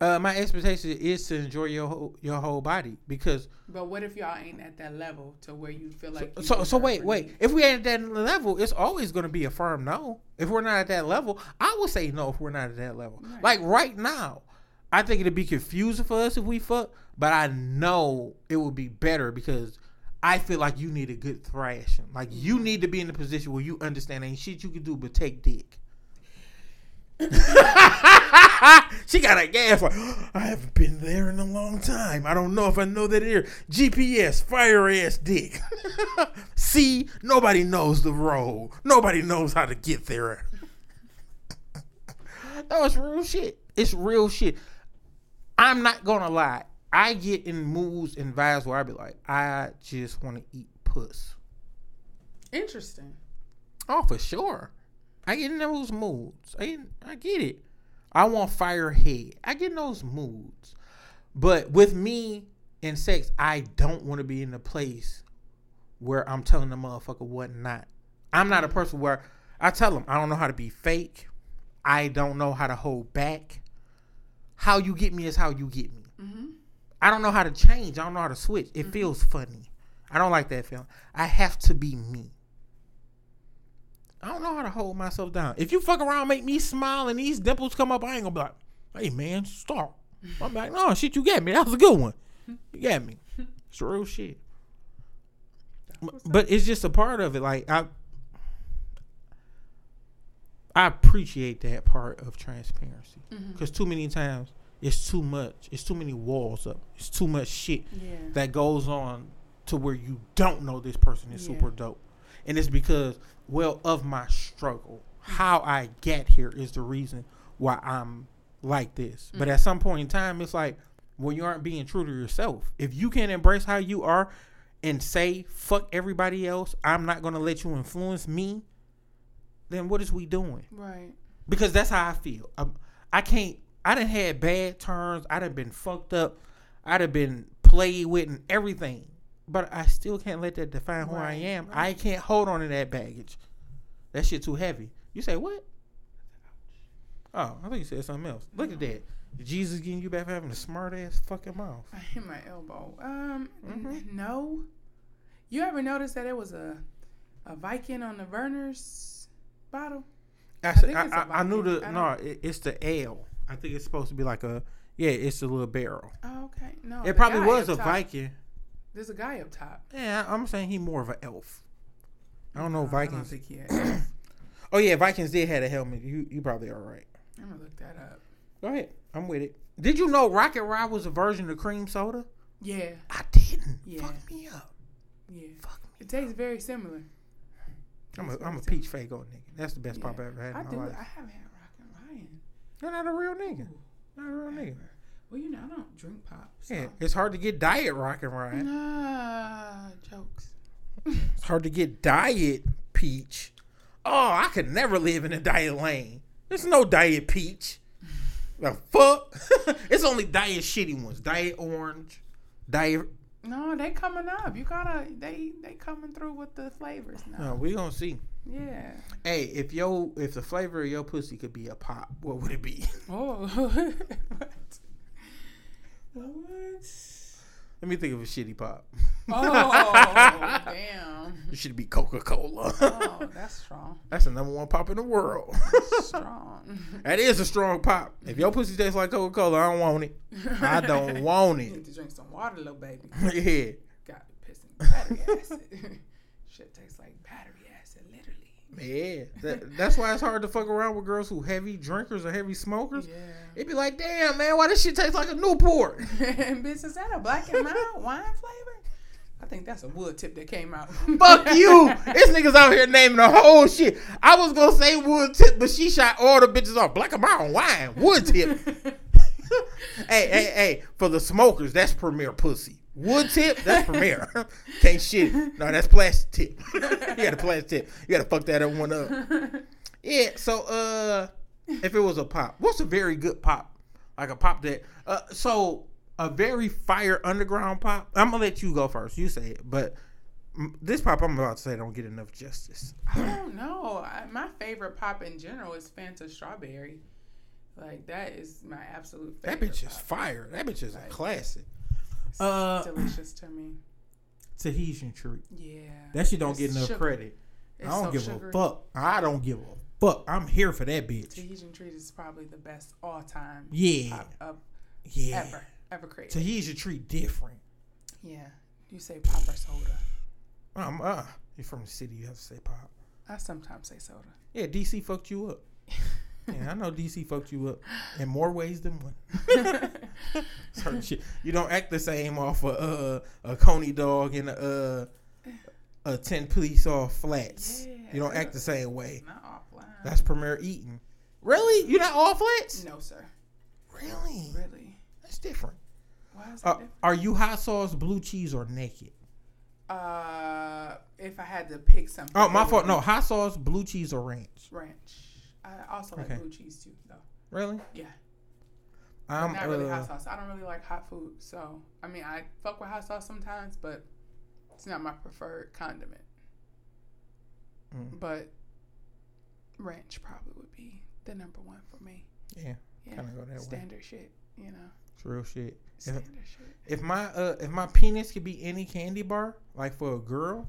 Uh, my expectation is to enjoy your whole, your whole body because But what if y'all ain't at that level to where you feel like you so so wait wait. if we ain't at that level it's always going to be a firm no. If we're not at that level i would say no if we're not at that level. Right. like right now i think it'd be confusing for us if we fuck but i know it would be better because i feel like you need a good thrashing. Like you need to be in a position where you understand ain't shit you can do but take dick she got a gas like I haven't been there in a long time. I don't know if I know that here. GPS, fire ass dick. See, nobody knows the road. Nobody knows how to get there. that was real shit. It's real shit. I'm not gonna lie. I get in moods and vibes where I be like, I just want to eat puss. Interesting. Oh, for sure. I get in those moods. I I get it. I want fire head. I get in those moods. But with me and sex, I don't want to be in a place where I'm telling the motherfucker what not. I'm not a person where I tell them I don't know how to be fake. I don't know how to hold back. How you get me is how you get me. Mm-hmm. I don't know how to change. I don't know how to switch. It feels funny. I don't like that feeling. I have to be me. I don't know how to hold myself down. If you fuck around, make me smile, and these dimples come up, I ain't gonna be like, "Hey man, stop." I'm like, "No shit, you got me. That was a good one. You got me. It's real shit." But it's just a part of it. Like I, I appreciate that part of transparency because too many times it's too much. It's too many walls up. It's too much shit Yeah. that goes on to where you don't know this person is Yeah. super dope. And it's because, well, of my struggle. How I get here is the reason why I'm like this. But mm. at some point in time, it's like, well, you aren't being true to yourself. If you can't embrace how you are and say, fuck everybody else, I'm not going to let you influence me, then what is we doing? Right. because that's how I feel. I, I can't. I done had bad turns. I done been fucked up. I done been played with and everything. But I still can't let that define who I am. right. I can't hold on to that baggage. That shit too heavy. You say what? Oh, I think you said something else. Look at that. Jesus getting you back for having a smart ass fucking mouth. I hit my elbow. Um, Mm-hmm. no. You ever notice that it was a a Viking on the Vernors bottle? I, think I, it's a I, I knew the I no. It, it's the ale. I think it's supposed to be like a yeah. It's a little barrel. Oh, okay. No. It probably was a Viking. There's a guy up top. Yeah, I'm saying he more of an elf. I don't know No, Vikings. I don't think he had. Oh yeah, Vikings did have a helmet. You you probably are right. I'm gonna look that up. Go ahead. I'm with it. Did you know Rock and Rye was a version of cream soda? Yeah. I didn't. Yeah. Fuck me up. Yeah. Fuck me. It tastes very similar. I'm a I'm a peach Faygo nigga. That's the best pop I Yeah. ever had I in do. my I life. have had Rock and Rye. You're not a real nigga. Not a real nigga. Well, you know, I don't drink pop. So. Yeah, it's hard to get diet Rock and Rye. Nah, jokes. It's hard to get diet peach. Oh, I could never live in a diet lane. There's no diet peach. The fuck? it's only diet shitty ones. Diet orange. Diet. No, they coming up. You gotta. They they coming through with the flavors now. No, we gonna see. Yeah. Hey, if yo, if the flavor of your pussy could be a pop, what would it be? Oh. what? What? Let me think of a shitty pop. Oh, oh, oh damn. It should be Coca Cola. Oh, that's strong. That's the number one pop in the world. Strong. that is a strong pop. If your pussy tastes like Coca Cola, I don't want it. I don't want You it. need to drink some water, little baby. yeah. Got me pissing battery acid. Shit tastes like battery. Yeah, that, that's why it's hard to fuck around with girls who heavy drinkers or heavy smokers. Yeah. It'd be like, damn man, why this shit taste like a Newport? and bitch, is that a black and mild wine flavor? I think that's a wood tip that came out. Fuck you. This niggas out here naming the whole shit. I was gonna say wood tip, but she shot all the bitches off. Black and mild wine, wood tip. hey, hey, hey, for the smokers, that's premier pussy. Wood tip, that's premier. Can't shit. No, that's plastic tip. you got a plastic tip. You gotta fuck that up one up. Yeah, so uh if it was a pop, what's a very good pop? Like a pop that uh so a very fire underground pop. I'm gonna let you go first. You say it, but this pop I'm about to say don't get enough justice. I don't know. I, my favorite pop in general is Fanta Strawberry. Like that is my absolute favorite. That bitch is pop. fire. That bitch is a classic. It's Uh, delicious to me. Tahitian treat. Yeah. That shit don't It's get enough sugar. credit. It's I don't so give sugary. a fuck. I don't give a fuck. I'm here for that bitch. Tahitian treat is probably the best all time Yeah, pop up yeah. ever ever created. Tahitian treat different. yeah. You say pop or soda. Um, uh, you're from the city. You have to say pop. I sometimes say soda. Yeah, DC fucked you up. Yeah, I know DC fucked you up in more ways than one. Certain shit. You don't act the same off a uh, a coney dog and a uh, a ten piece off flats. you don't act the same way. Not offline. That's premier eating. Really? You're not all flats? no, sir. Really? Really? That's different. Why is that Uh, different? are you hot sauce, blue cheese, or naked? Uh, if I had to pick something. Oh, my fault. No, hot sauce, blue cheese, or ranch. Ranch. I also like Okay. blue cheese too, though. Really? Yeah. I'm Not really uh, hot sauce. I don't really like hot food, so I mean, I fuck with hot sauce sometimes, but it's not my preferred condiment. Mm. But ranch probably would be the number one for me. Yeah, Yeah, kinda go that way. standard shit. You know, it's real shit. If, standard shit. if my uh if my penis could be any candy bar, like for a girl,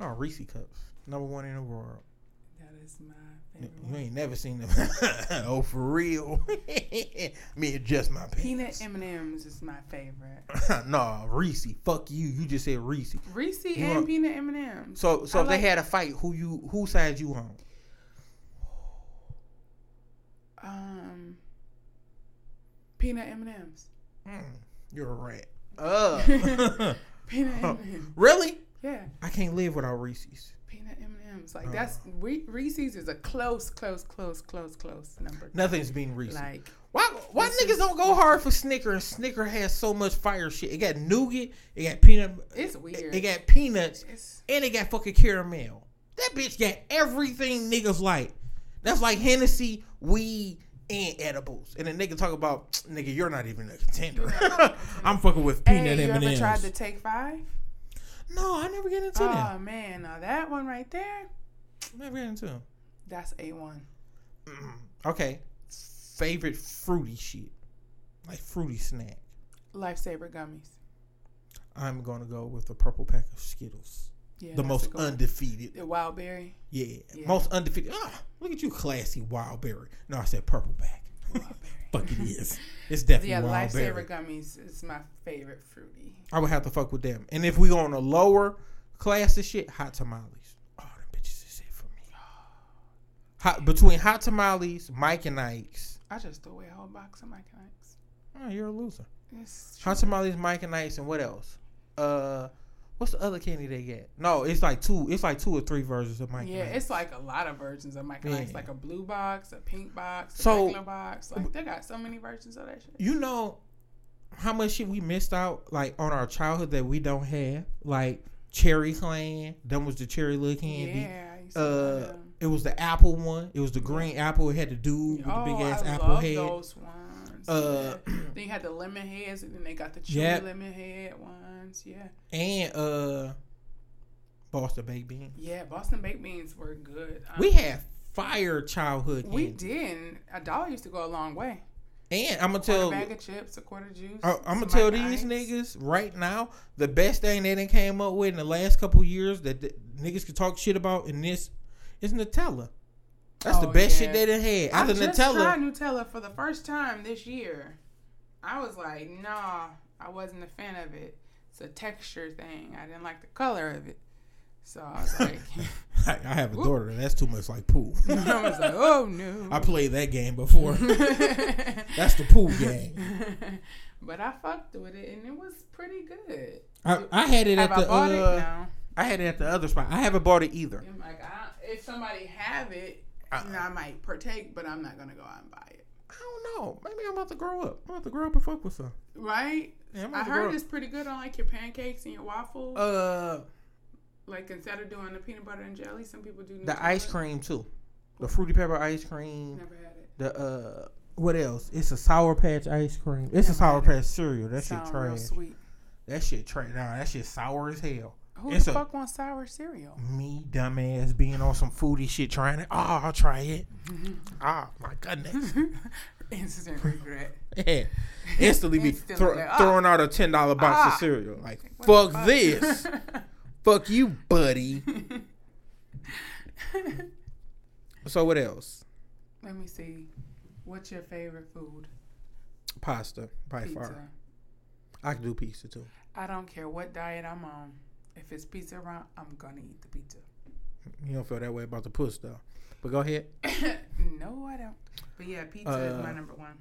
oh Reese cups, number one in the world. That is my You you ain't never seen them. oh, for real? Me adjust my penis. Peanut M and M's is my favorite. no, Reese. Fuck you. You just said Reese. Reese and want- peanut M and M's. So so if they had a fight, who you who side you on? Um, peanut M and M's. Mm, you're a rat. Uh. Peanut M and M's. really? Yeah, I can't live without Reese's. peanut M and M's. Like that's Re- Reese's is a close, close, close, close, close number. Nothing's being Reese's. Like Why why niggas is- don't go hard for Snicker and Snicker has so much fire shit. It got nougat, it got peanut it's it, weird. it got peanuts, it's and it got fucking caramel. That bitch got everything niggas like. That's like Hennessy, weed, and edibles. And the nigga talk about nigga, you're not even a contender. I'm fucking with peanut hey, you ever M&Ms. tried to take five? No, I never get into them. Oh man, now that one right there, Never get into them. that's a one. Okay, favorite fruity shit, like fruity snack. Lifesaver gummies. I'm gonna go with the purple pack of Skittles. Yeah, the most a undefeated. The wild berry. Yeah, Yeah. most undefeated. Ah, look at you, classy wildberry. No, I said purple pack. Wild berry. Fuck it is. It's definitely yeah, wildberry. lifesaver gummies is my favorite fruity. I would have to fuck with them. And if we go on a lower class of shit, hot tamales. Oh, them bitches is it for me. Hot between hot tamales, Mike and Ike's. I just threw away a whole box of Mike and Ike's. Oh, you're a loser. Hot tamales, Mike and Ike's, and what else? Uh, what's the other candy they get? No, it's like two. It's like two or three versions of Mike. Yeah, and it's like a lot of versions of Mike and Ike's, Yeah. like a blue box, a pink box, a So- regular box. Like they got so many versions of that shit. you know how much shit we missed out like on our childhood that we don't have like cherry clan them was the cherry little candy Yeah, I used to uh it was the apple one it was the green apple it had the dude with the big Oh, ass I apple love head those ones. Uh, yeah. then you had the lemon heads, and then they got the cherry Yep. lemon head Yeah, and uh boston baked beans yeah. Boston baked beans were good. Um, we had fire childhood we candy. did. A dollar used to go a long way. and i'm gonna tell tell bag of chips, a quarter juice. I- I'm gonna tell these niggas right now the best thing they done came up with in the last couple years that the niggas could talk shit about in this is Nutella. That's the Oh, best yeah. shit they done had. I just Nutella, tried Nutella for the first time this year. I was like, nah, I wasn't a fan of it. A texture thing. I didn't like the color of it. So I was like, I, have a daughter, and that's too much like pool. I was like, oh no. I played that game before. that's the pool game. but I fucked with it and it was pretty good. I, I had it Have at I the. Uh, I had it at the other spot. I haven't bought it either. I'm like, I, if somebody have it, you know, I might partake, but I'm not gonna go out and buy it. I don't know. Maybe I'm about to grow up. I'm about to grow up and fuck with some. Right? Yeah, I about to grow heard it's pretty good on like your pancakes and your waffles. Uh, like instead of doing the peanut butter and jelly, some people do the ice Nutella. cream too. The fruity pepper ice cream. Never had it. The uh, what else? It's a sour patch ice cream. It's a sour it. patch cereal. That shit Sound real trash. sweet. That shit trash. Nah, that shit sour as hell. Who It's the a- fuck wants sour cereal? Me, dumbass, being on some foodie shit, trying it. Oh, I'll try it. Oh my goodness. Instant regret. Yeah. Instantly be throw, like, ah. throwing out a ten dollar box Ah. of cereal. Like, fuck fuck? this. fuck you, buddy. So what else? Let me see. What's your favorite food? Pasta, by Pizza. far. I can do pizza too. I don't care what diet I'm on. If it's pizza around, I'm gonna eat the pizza. You don't feel that way about the puss though. But go ahead. no, I don't. But yeah, pizza is my Uh, number one.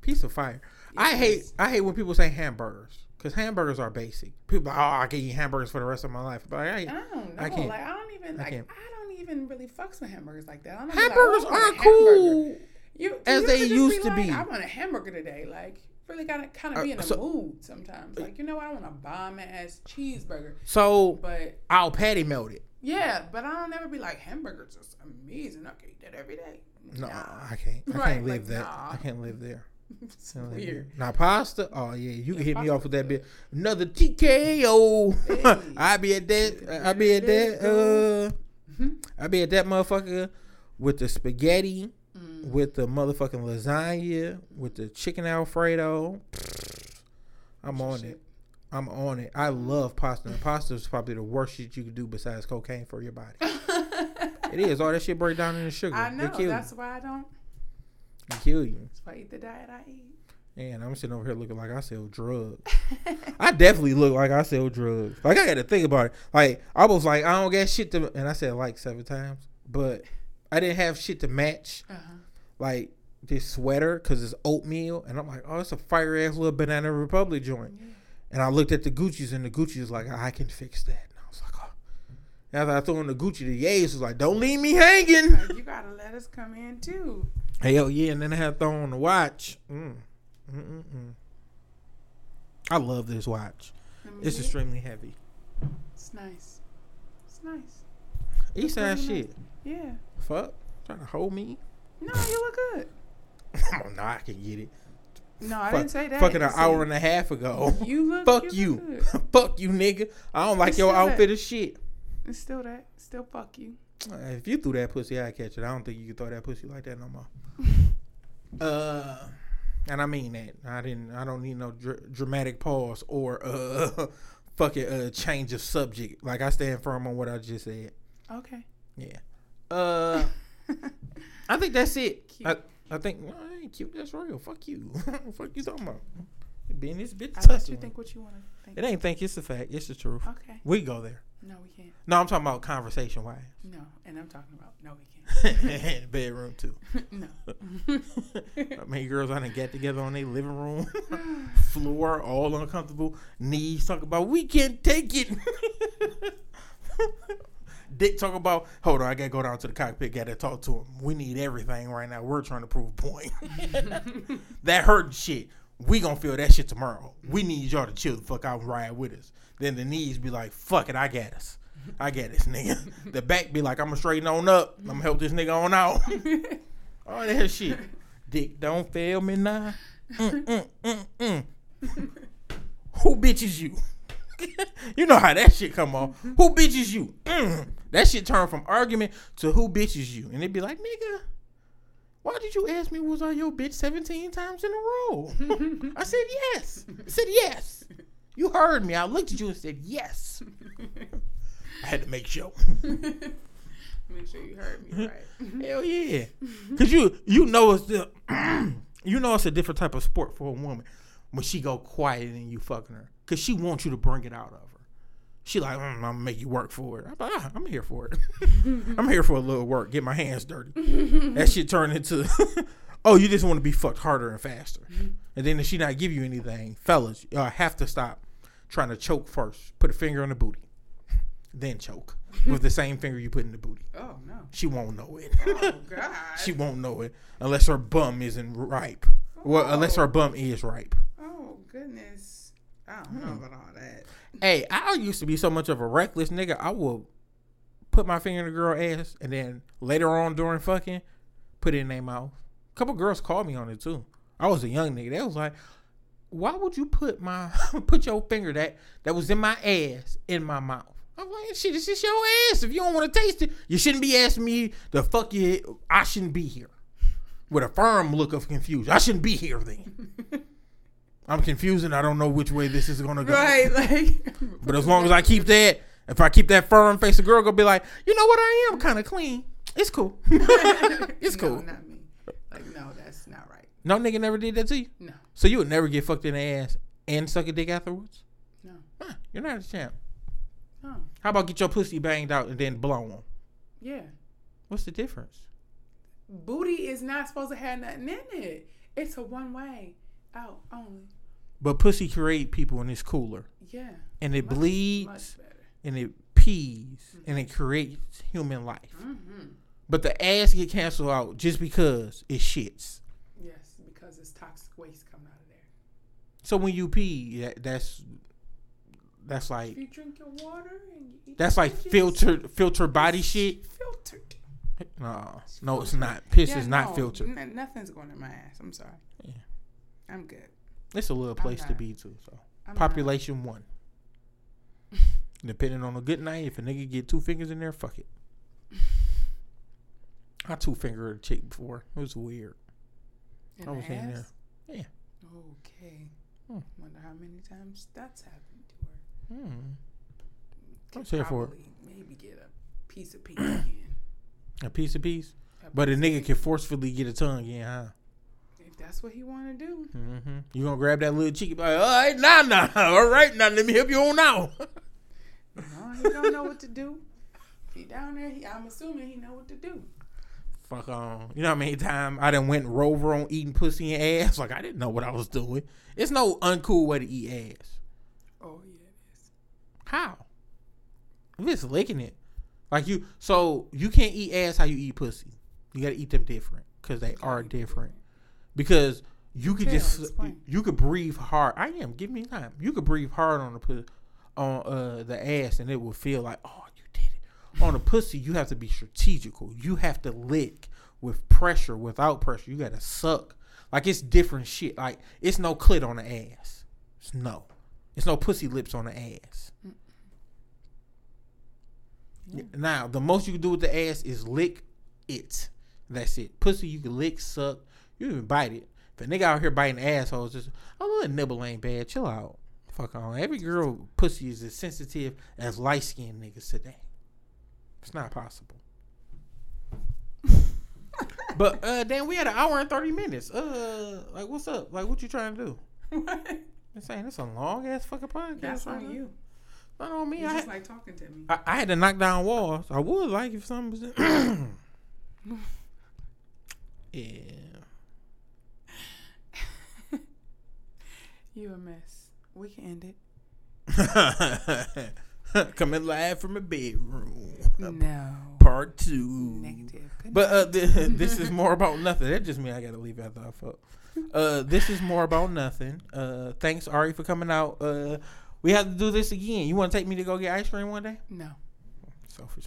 Pizza fire. I hate. I hate when people say hamburgers. Cause hamburgers are basic. People like, oh I can eat hamburgers for the rest of my life. But I, I don't know. I can't. Like I don't even I like. I, can't. don't even really fucks with hamburgers like that. I'm not like, hamburgers oh, I want a aren't hamburger. cool. You, as they used to like, be. I want a hamburger today. Like really gotta kind Uh, of be in a so- mood sometimes. Like you know what? I want a bomb ass cheeseburger. So But I'll patty melt it. yeah, but I don't ever be like hamburgers is amazing. I can eat that every day. No, Nah. I can't. I Right, can't live like, that. nah. I can't live there. it's weird. there. Now pasta. Oh yeah, you can hit me off with that bit. Another TKO. Hey. I be at that. I be at that. Uh, I be at that motherfucker with the spaghetti, Mm. with the motherfucking lasagna, with the chicken alfredo. I'm on shit. it. I'm on it. I love pasta. And pasta is probably the worst shit you can do besides cocaine for your body. It is. All that shit break down into sugar. I know. That's why I don't. you. They kill you. That's why I eat the diet I eat. And I'm sitting over here looking like I sell drugs. I definitely look like I sell drugs. Like I got to think about it. Like I was like, I don't get shit to, and I said like seven times, but I didn't have shit to match Uh-huh. like this sweater because it's oatmeal, and I'm like, oh, it's a fire ass little Banana Republic joint. And I looked at the Gucci's, and the Gucci's like, I can fix that. And I was like, oh. And after I threw in the Gucci, the Yays was like, don't leave me hanging. Like, you gotta let us come in too. Hell yeah, and then I had to throw on the watch. Mm. Mm-mm-mm. I love this watch. It's extremely heavy. It's nice. It's nice. East side shit. Yeah. Fuck. Trying to hold me. No, you look good. oh, no, I can get it. No, I Fuck- didn't say that. Fucking an hour and a half ago. You look. Fuck look you. fuck you, nigga. I don't like It's your outfit that- of shit. It's still that. Still fuck you. Uh, If you threw that pussy, I'd catch it. I don't think you can throw that pussy like that no more. uh, and I mean that. I didn't. I don't need no dr- dramatic pause or uh, fucking uh, change of subject. Like I stand firm on what I just said. Okay. Yeah. Uh, I think that's it. I, I think well, I ain't cute. That's real. Fuck you. Fuck you talking about. Being this bitch. I let you think what you want to think. It ain't think. It's a fact. It's the truth. Okay. We go there. No, we can't. No, I'm talking about conversation wise. No, and I'm talking about no, we In the bedroom too. can't. no. I mean, girls I done get together on their living room floor, all uncomfortable, knees talking about we can't take it. Dick talk about hold on, I gotta go down to the cockpit, gotta talk to him. We need everything right now. We're trying to prove a point. that hurt shit. We gonna feel that shit tomorrow. We need y'all to chill the fuck out and ride with us. Then the knees be like, fuck it, I got us. I got this nigga. The back be like, I'm gonna straighten on up. I'm gonna help this nigga on out. All that shit. Dick, don't fail me now. Mm, mm, mm, mm. Who bitches you? you know how that shit come off. Who bitches you? Mm. That shit turn from argument to who bitches you. And it be like, nigga, why did you ask me was I your bitch 17 times in a row? I said yes. I said yes. You heard me. I looked at you and said yes. I had to make sure. Make sure you heard me right. Hell yeah. Cause you you know it's the you know it's a different type of sport for a woman when she go quiet and you fucking her. Cause she wants you to bring it out of her. She like, mm, I'm gonna make you work for it. I'm like, ah, I'm here for it. I'm here for a little work. Get my hands dirty. that shit turned into, oh, you just want to be fucked harder and faster. And then if she not give you anything, fellas, y'all have to stop trying to choke first. Put a finger on the booty, then choke with the same finger you put in the booty. Oh no. She won't know it. Oh God. she won't know it unless her bum isn't ripe. Well, unless her bum is ripe. Oh goodness. I don't know about all that. Hey, I used to be so much of a reckless nigga. I will put my finger in a girl ass and then later on during fucking put it in their mouth. A couple girls called me on it too. I was a young nigga. They was like, "Why would you put my put your finger that that was in my ass in my mouth?" I'm like, "Shit, it's just your ass. If you don't want to taste it, you shouldn't be asking me the fuck you. I shouldn't be here." With a firm look of confusion, I shouldn't be here then. I'm confused and I don't know which way this is gonna go. Right, like. But as long as I keep that, if I keep that firm face, a girl gonna be like, you know what, I am kind of clean. It's cool. it's No, cool. not me. Like no, that's not right. No nigga never did that to you. No, So you would never get fucked in the ass and suck a dick afterwards. no, Huh, you're not a champ. no. How about get your pussy banged out and then blown? Yeah. What's the difference? Booty is not supposed to have nothing in it. It's a one way out only. But pussy create people and it's cooler Yeah. and it Much- bleeds Much better. and it pees and it creates human life. Mm-hmm. But the ass get canceled out just because it shits. Yes, because it's toxic waste coming out of there. So when you pee, that, that's that's like If you drink your water and you eat that's like filtered filtered body shit. Filtered. No, no, it's not. Piss Yeah, is not no, filtered. n- nothing's going in my ass. I'm sorry. Yeah. I'm good. It's a little place to be too. So I'm population one. Depending on a good night, if a nigga get two fingers in there, fuck it. I two fingered a chick before. It was weird. Not. I In was in there. Yeah. Okay. Hmm. Wonder how many times that's happened to her. Hmm. Could I'm here for it. Maybe get a piece of pee again. A piece of piece. But a nigga can forcefully get a tongue in, huh? That's what he want to do. Mm-hmm. You gonna grab that little cheeky? Like, all right, now, now, all right, now, let me help you on now. No, he don't know what to do. He down there, he, I'm assuming he know what to do. Fuck on. You know how many times I done went rover on eating pussy and ass? Like I didn't know what I was doing. It's no uncool way to eat ass. Oh yeah, it is. How? If it's licking it, like you, so you can't eat ass how you eat pussy. You gotta eat them different because they are different. Because you could just explain. you could breathe hard. I am. Give me time. You could breathe hard on the on uh the ass, and it will feel like oh you did it. On the pussy, you have to be strategical. You have to lick with pressure, without pressure. You gotta suck. Like it's different shit. Like it's no clit on the ass. It's no. It's no pussy lips on the ass. Now, the most you can do with the ass is lick it. That's it. Pussy, you can lick, suck, you even bite it. If a nigga out here biting assholes, just a little nibble ain't bad. Chill out. Fuck on. Every girl pussy is as sensitive as light skinned niggas today. It's not possible. but uh damn, we had an hour and thirty minutes. Uh like what's up? Like what you trying to do? What? I'm saying it's a long ass fucking podcast. That's on you. Not on me. You I, just had- like talking to me. I, I had to knock down walls. I would like if something was. yeah. You a mess. We can end it. Coming live from a bedroom. No. Part two. Negative. But uh, th- this is more about nothing. That just means I gotta leave after I fuck. Uh, this is more about nothing. Uh, thanks Ari for coming out. Uh, we have to do this again. You want to take me to go get ice cream one day? No. Selfish